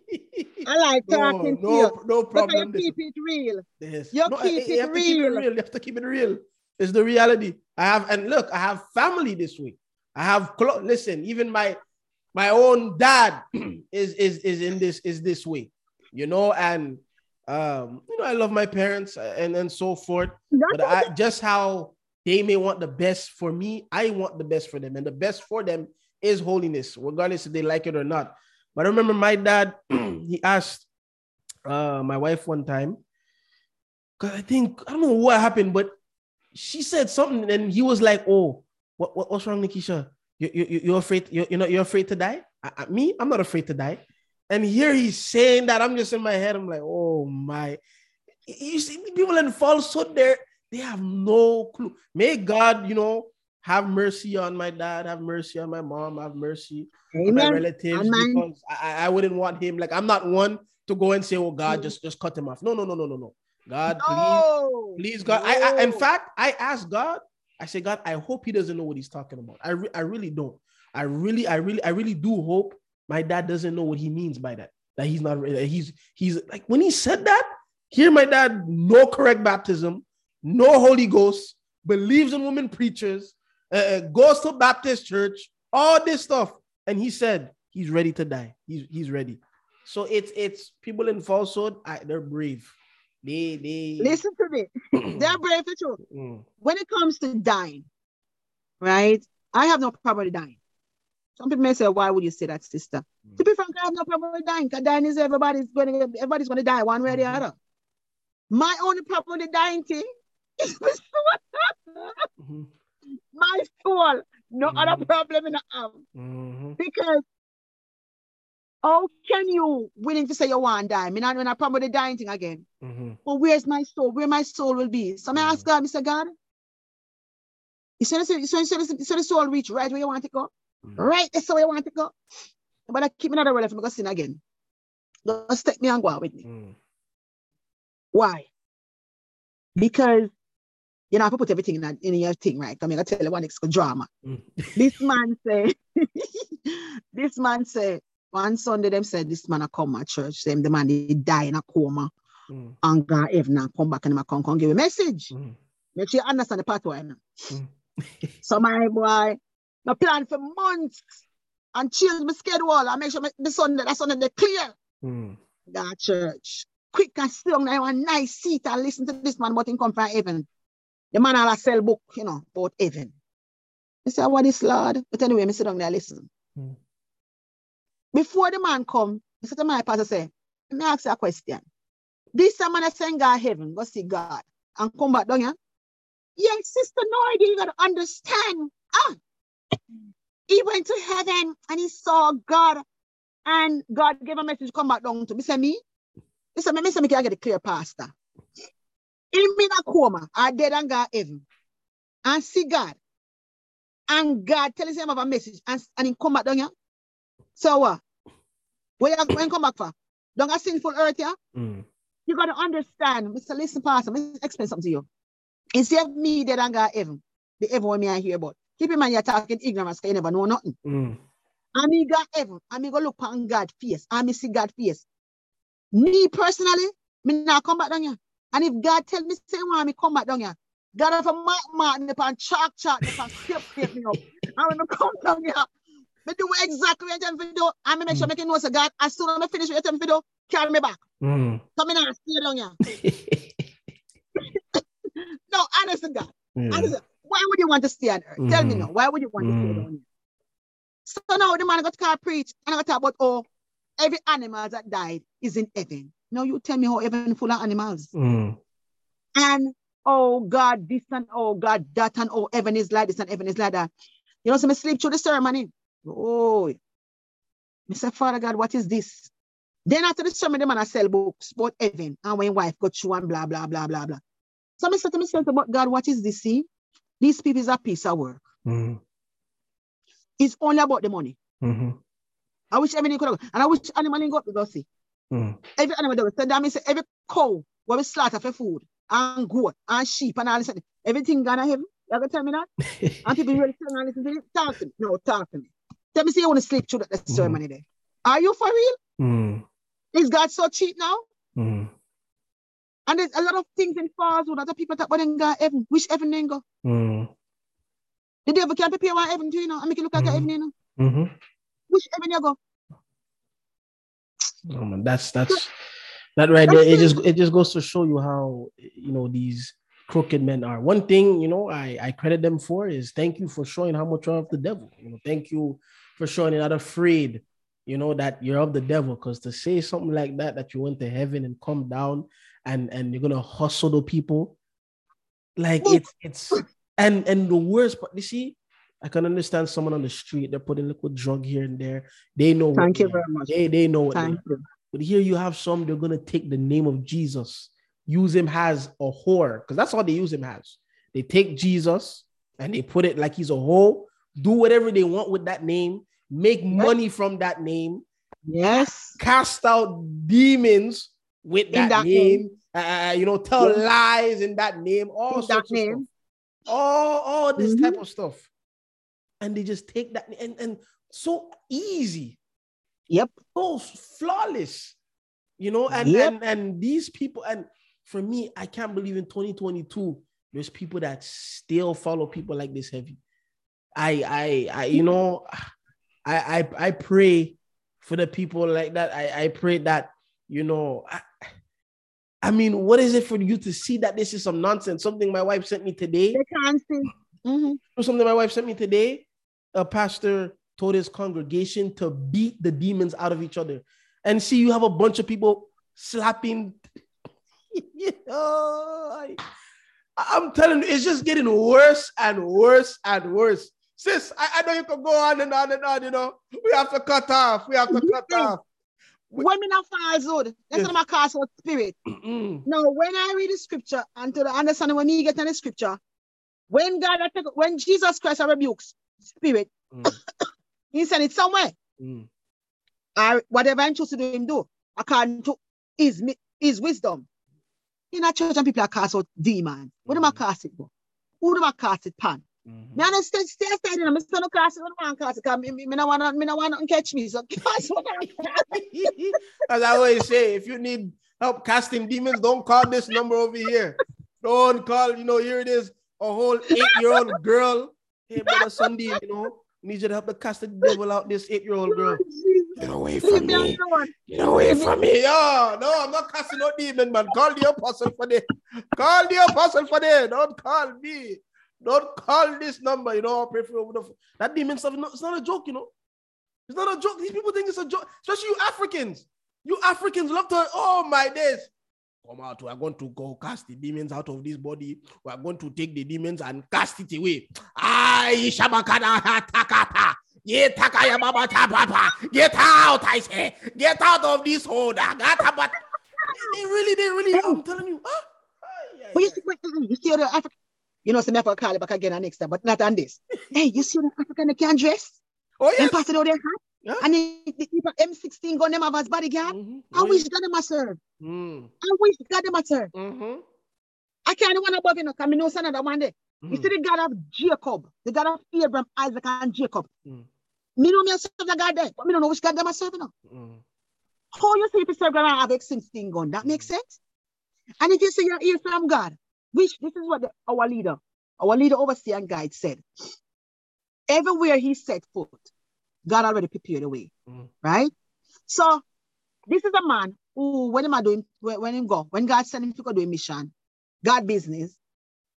I like no, talking to no, you. no Because problem. you keep it real. Yes. You No, keep you it have to keep it real. real. You have to keep it real. It's the reality. I have, and look, I have family this week. I have clo- listen, even my my own dad is is is in this is this way, you know, and um, you know, I love my parents and and so forth. But I just how they may want the best for me, I want the best for them, and the best for them is holiness, regardless if they like it or not. But I remember my dad, he asked uh my wife one time, because I think I don't know what happened, but she said something, and he was like, "Oh, what, what what's wrong, Nikisha? You you you're afraid you're, you're not you're afraid to die? I, I- me, I'm not afraid to die." And here he's saying that I'm just in my head. I'm like, "Oh my!" You see, people in falsehood, there they have no clue. May God, you know, have mercy on my dad, have mercy on my mom, have mercy on my relatives mine. because I, I- wouldn't want him. Like I'm not one to go and say, "Oh God, Mm. just just cut him off." No, no, no, no, no, no. God, please, No. please, God. I, I in fact, I asked God. I say, God, I hope he doesn't know what he's talking about. I re- I really don't. I really, I really, I really do hope my dad doesn't know what he means by that. That he's not. That he's he's like when he said that. Here, my dad, no correct baptism, no Holy Ghost, believes in women preachers, uh, uh, goes to Baptist church, all this stuff, and he said he's ready to die. He's he's ready. So it's it's people in falsehood. I, they're brave. They they Listen to me. They're brave for true. Mm, When it comes to dying, right? I have no problem dying. Some people may say, why would you say that, sister? To be frank, I have no problem with dying. Because dying is everybody's going to everybody's going to die one way or the Mhm. other. My only problem with the dying thing is mhm, my soul. No other Mhm. problem in the have. mhm, Because How can you willing to say you want to die? Me not when I problem with the dying thing again. Mhm. But where's my soul? Where my soul will be? So I ask God, Mr. God. You said, so, so, so, so the soul reach right where you want to go? Mhm. Right, that's where you want to go. But I keep another if I'm going to sin again. Just take me and go out with me. Mm. Why? Because you know, I put everything in, that, in your thing, right? I mean, I tell you one extra drama. Mm. This man say, this man say, one Sunday them said this man a come at church. Them the man he die in a coma Mm. and go heaven and come back and him come, come give a message. Mm. Make sure you understand the part why now. Mm. so my boy, I plan for months and change my schedule I make sure my, the Sunday, that Sunday they clear Mm. that church. Quick and strong, now a nice seat and listen to this man, but he come from heaven. The man all a sell book, you know, about heaven. I say, what is Lord? But anyway, I sit down there, listen. Mm. Before the man come, I said to my pastor, say, let me ask you a question. This man I send God heaven, go see God, and come back down here. Yeah, sister, no idea, you gotta understand. Ah, he went to heaven and he saw God, and God gave a message, come back down to me. Say me, said, me say me can get a clear pastor. In me a coma, I dead and God heaven, and see God, and God telling him of a message, and, and he come back down here. So what? Where you going come back for? Don't a sinful earth here? Mm. You gotta understand, Mr. Listen, Pastor, let me explain something to you. Instead of me dead and God heaven, the heaven me I hear about. Keep in mind you're talking ignorance, 'cause you never know nothing. Mm. And me got heaven, and me go look on God face, and me see God face. Me personally, me not come back down here. And if God tell me say want me come back down here, God have a mark mark me upon chalk chalk me upon scrape scrape me up. And when me come down here, me do exactly what you tell me to do, and me make sure Mm. make you know say God, as soon as I finish what you tell me to do, carry me back. Mm. So me not stay down here. No, honest to God. Yeah. Honest to- Why would you want to stay on earth? Tell me Mhm. now. Why would you want to stay Mhm. down here? So now the man got to preach and I got to talk about oh, every animal that died is in heaven. Now you tell me how heaven full of animals. Mm. And oh God, this and oh God, that and oh heaven is like this and heaven is like that. You know, so me sleep through the ceremony. Oh, say, Father God, what is this? Then after the sermon, the man I sell books about heaven and when wife got through and blah blah blah blah blah. So I said to myself, but God, what is this? See, these people is a piece of work. Mm. It's only about the money. Mhm. I wish everything could have, and I wish animal in go up to go see. Mm. Every animal they will send that means every cow where we slaughter for food and goat and sheep and all this. Everything gonna heaven. You gonna tell me that? And people really tell me listen. Talk to me. No, talk to me. Tell me, say you want to sleep through that ceremony there. Are you for real? Mm. Is God so cheap now? Mm. And there's a lot of things in falsehood that people talk about them go heaven. Which heaven they go? Mm. The devil can't prepare one heaven to you know and make it look like a Mhm. heaven, you know. Mhm. Which heaven you go? Oh man, that's that's that right there. It just it just goes to show you how you know these crooked men are. One thing you know I I credit them for is thank you for showing how much you're of the devil. You know, thank you for showing you're not afraid. You know that you're of the devil because to say something like that that you went to heaven and come down and and you're gonna hustle the people, like it's it's and and the worst part. You see, I can understand someone on the street they're putting liquid drug here and there. They know. Thank you very much. They they know what they Thank you. But here you have some, they're gonna take the name of Jesus, use him as a whore, because that's all they use him as. They take Jesus and they put it like he's a whore, do whatever they want with that name, make money from that name, Yes. cast out demons with that, that name, uh, you know, tell Yes. lies in that name, all In that sorts of name. stuff. All, all this type Mhm. of stuff. And they just take that and, and so easy Yep. so flawless, you know, and, Yep. and and these people, and for me, I can't believe in 2022, there's people that still follow people like this heavy. I I I you know, I I I pray for the people like that. I, I pray that, you know, I, I mean, what is it for you to see that this is some nonsense? Something my wife sent me today They can't see. Mhm. something my wife sent me today? A pastor told his congregation to beat the demons out of each other. And see, you have a bunch of people slapping. you know, I, am telling you, it's just getting worse and worse and worse. Sis, I, I know you can go on and on and on, you know. We have to cut off. We have to cut off. When me not falsehood, that's Yes. not my cast out spirit. Mm, Now, when I read the scripture and to the understanding when me get in the scripture, when God when Jesus Christ rebukes spirit, mm, he said it somewhere. mm. Or whatever I choose to do him do, according to his, his wisdom. In a church and people are cast out demons. What do I Mhm. cast it for? Who do I cast it pan? Mhm. Me understand stay aside and I'm still not cast it, what do I? Cause me, me, me no want me no want nothing catch me. So cast As I always say, if you need help casting demons, don't call this number over here. Don't call, you know, here it is, a whole eight-year-old girl. Hey, brother Sunday, you know, need you to help to cast the devil out this eight-year-old girl. Get away from me me. Get away from me. Yo, no, I'm not casting no demon, man. Call the apostle for this. Call the apostle for this. Don't call me. Don't call this number. You know, I'll pray for you over the phone. That demon stuff, it's not a joke, you know. It's not a joke. These people think it's a joke, especially you Africans. You Africans love to, oh my days. Come out, we are going to go cast the demons out of this body. We are going to take the demons and cast it away. Ay, shabakada takata. Get out, I say. Get out of this but they really, they really, I'm telling you. ay, But you see, you see the African, you know, some never call it back again and next time, but not on this. hey, you see the African they can dress Oh, and pass it out their hat, Yeah. and the, the people M16 gun them have as bodyguard. Mhm. I Oh, wish yes. God them a serve. Mm, I wish God them a serve. I can't even one above you know, because I know another one day. You mhm. see the God of Jacob, the God of Abraham, Isaac, and Jacob. Mm. Me know me a serve the God there, but me don't know which God them a serve now. Mm. How you see if you serve God and have M16 gun? That makes sense. And if you say you're here from God, which this is what the, our leader, our leader, overseer, and guide said. Everywhere he set foot, God already prepared the way, Mhm. right? So this is a man who, when him I doing, when, when him go, when God send him to go do a mission, God business,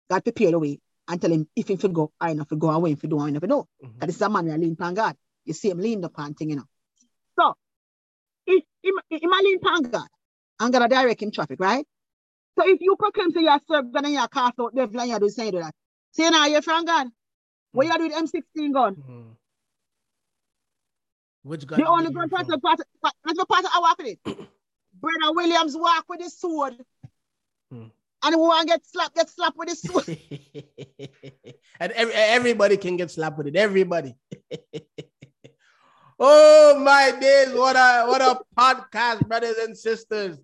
God prepared the way and tell him if he to go, I enough to go, and when if you do, I enough to know. Mhm. That this is a man who lean upon God. You see him lean upon thing, you know. So if him, him a lean upon God, and God a direct him traffic, right? So if you proclaim say you are served and you are cast out devil and you do say that. Say now you're from God. What you do with M16 gun? Mhm. Which God The only gun part of part part part I walk with it. Brother Williams walk with his sword. Hmm. And want get slapped, get slapped with his sword. and every, everybody can get slapped with it. Everybody. oh my days! What a what a podcast, brothers and sisters.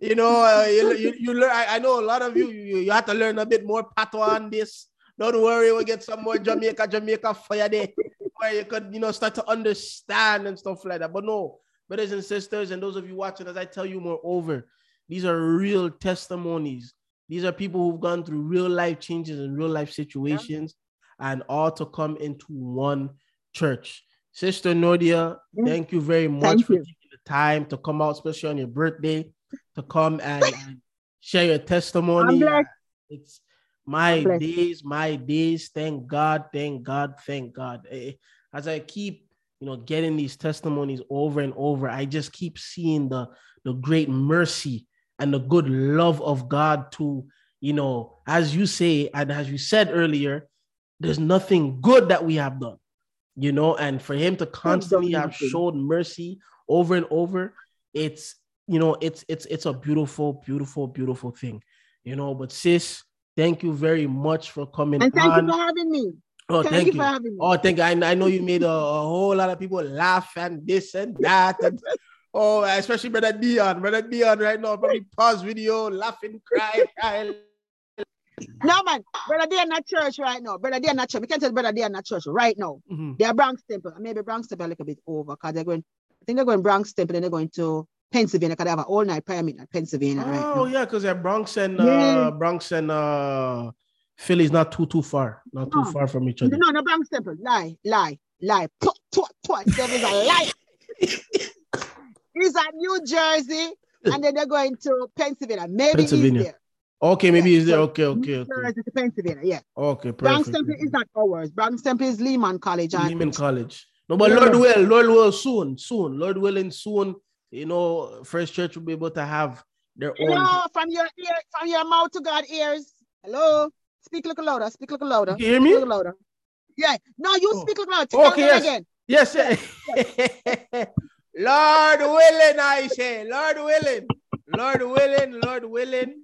You know, uh, you, you, you learn. I, I know a lot of you, you you have to learn a bit more patois on this. Don't worry, we'll get some more Jamaica Jamaica fire day where you could you know start to understand and stuff like that. But no, brothers and sisters, and those of you watching, as I tell you, moreover, these are real testimonies. These are people who've gone through real life changes and real life situations, and all to come into one church. Sister Nordia, Yeah. thank you very much Thank for you. taking the time to come out, especially on your birthday, to come and, and share your testimony. It's my days, my days. Thank God, thank God, thank God. Eh, As I keep, you know, getting these testimonies over and over, I just keep seeing the the great mercy and the good love of God to, you know, as you say, and as you said earlier, there's nothing good that we have done, you know, and for him to constantly have showed mercy over and over, it's you know, it's it's it's a beautiful, beautiful, beautiful thing, you know. But sis, thank you very much for coming And thank on. you for having me. oh, thank, thank, you you. for having me. Oh, thank you. I, I know you made a, a whole lot of people laugh and this and that. And oh, especially Brother Dion. Brother Dion right now, probably pause video, laughing, cry, cry. No, man. Brother, they are not church right now. Brother, they are not church. We can't tell brother, they are not church right now. Mhm. They are Bronx Temple. Maybe Bronx Temple a little bit over because they're going, I think they're going Bronx Temple and they're going to Pennsylvania they have an all night prayer meeting at Pennsylvania Oh, now. yeah, because they're Bronx and Yeah. uh, Bronx and uh, Philly's not too too far, not too No. far from each other. No, no, Bronx Temple. Lie, lie, lie. Twat, twat, twat. Devil is a lie. He's at New Jersey and then they're going to Pennsylvania. Maybe Pennsylvania. he's there. Okay, maybe Yeah, he's there. so Okay, okay, okay. Jersey to Pennsylvania, yeah. Okay, perfect. Bronx. Temple is not ours. Bronx Temple is Lehman College. And Lehman College. No, but Yeah. Lord will, Lord will soon, soon. Lord willing, soon. You know, First Church will be able to have their own. From your ear, from your mouth to God ears. Hello. Speak a little louder. Speak a little louder. You hear Speak a me? little louder. Yeah. No, you Oh. speak a little louder. Okay, yes. again. Yes. Lord willing, I say, Lord willing, Lord willing, Lord willing.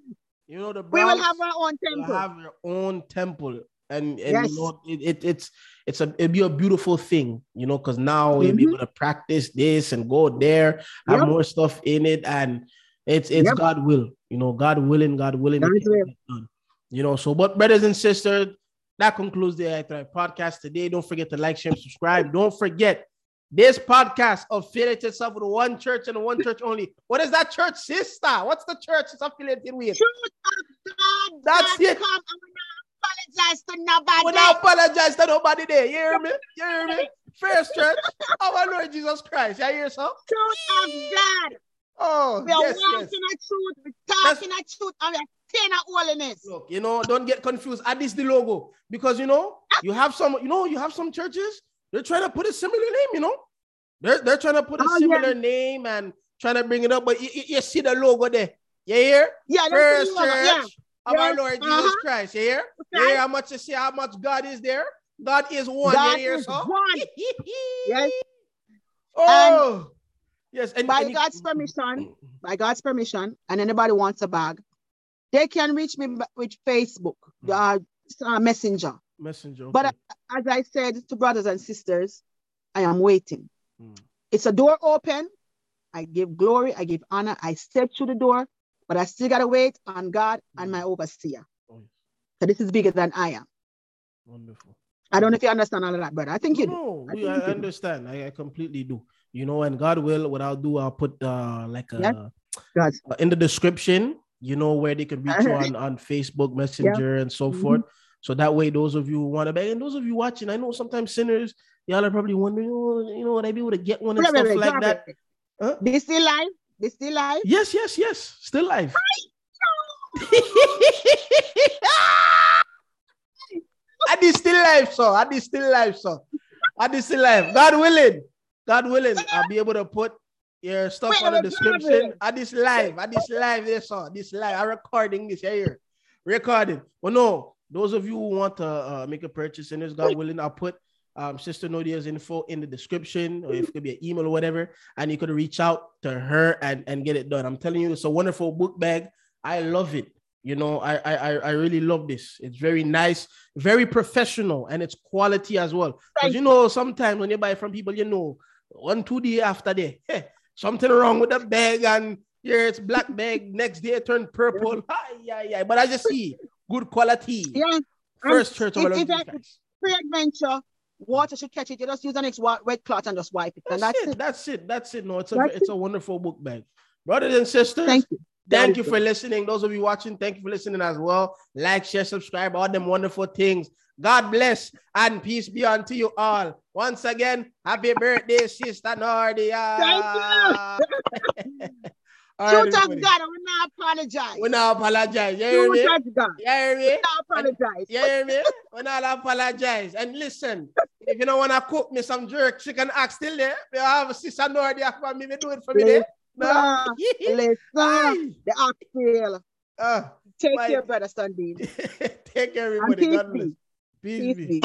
You know the We will have our own will temple. have your own temple, and and Yes. you know it, it it's it's a it'd be a beautiful thing, you know, because now you'll be able to practice this and go there, have Yep. more stuff in it, and it's it's Yep. God will, you know, God willing, God willing, it God's can will. you know. So, but brothers and sisters, that concludes the I Thrive podcast today. Don't forget to like, share, and subscribe. Don't forget this podcast affiliated itself with one church and one church only. What is that church, sister? What's the church it's affiliated with? God. That's God it. Apologize to nobody. We don't apologize to nobody there. You hear me? You hear me? First church, our Lord Jesus Christ. You hear so? Truth of God. Oh, We are yes, walking yes. a truth. We're talking a truth. And we are staying at holiness. Look, you know, don't get confused. Add this the logo because you know you have some, you know, you have some churches. They're trying to put a similar name. You know, they're they're trying to put a Oh, yeah. similar name and trying to bring it up. But you, you, you see the logo there. You hear? Yeah, First church yeah. Of our Lord Jesus uh-huh. Christ. You hear? You hear how much you see how much God is there? God is one. God is so? one. Yes. Oh, yes. And, By and God's permission, by God's permission, and anybody wants a bag, they can reach me with Facebook, uh, uh, Messenger. messenger. But okay. As I said to brothers and sisters, I am waiting. Mm. It's a door open. I give glory, I give honor. I step through the door, but I still gotta wait on God and my overseer. Oh, yes. So this is bigger than I am. Wonderful. I don't know if you understand all of that, but I think you do. No, I we, I do. understand. I, I completely do. You know, and God will, what I'll do, I'll put uh like a Yeah. God. uh, in the description, you know, where they can reach you on, on Facebook Messenger and so Mhm. forth. So that way, those of you who want to beg, and those of you watching, I know sometimes sinners, y'all are probably wondering, oh, you know, would I be able to get one and Wait, wait, stuff wait, like drop that? Huh? This still live? This still live? Yes, yes, yes. Still live. I did still live, so I did still live, so I did still live. God willing, God willing, I'll be able to put your stuff Wait, on the description. I this live, I this live, this so this live. I'm recording this here, recording. But no, those of you who want to uh, make a purchase in this, God willing, I'll put um, Sister Nordia's info in the description, or if it could be an email or whatever, and you could reach out to her and, and get it done. I'm telling you, it's a wonderful book bag. I love it. You know, I, I I- really love this. It's very nice, very professional, and it's quality as well. Because you know, sometimes when you buy from people, you know, one two day after day, hey, something wrong with the bag, and here it's black bag. Next day it turned purple. Yeah, yeah. But I just see good quality. Yeah. First church of our if Lord I- Jesus Christ. Water should catch it. You just use an next wa- wet cloth and just wipe it. and That's, that's it. it. That's it. That's it. No, it's a That's it's a wonderful book bag. Brothers and sisters, Thank you. Thank you for it. listening. Those of you watching, thank you for listening as well. Like, share, subscribe, all them wonderful things. God bless and peace be unto you all. Once again, happy birthday, Sister Nordia. All right, Of everybody. God, I will not apologize. We not apologize. You hear me? God. You hear me? Not apologize. You hear me? We not apologize. And listen, if you don't want to cook me some jerk chicken axe still there, you have a Sister Nordia for me, me do it for me there. No? Ah, Listen, the oxtail. Uh, Take Bye. care, brother Sunbeam. take care, everybody. peace God bless. Peace Peace be. be.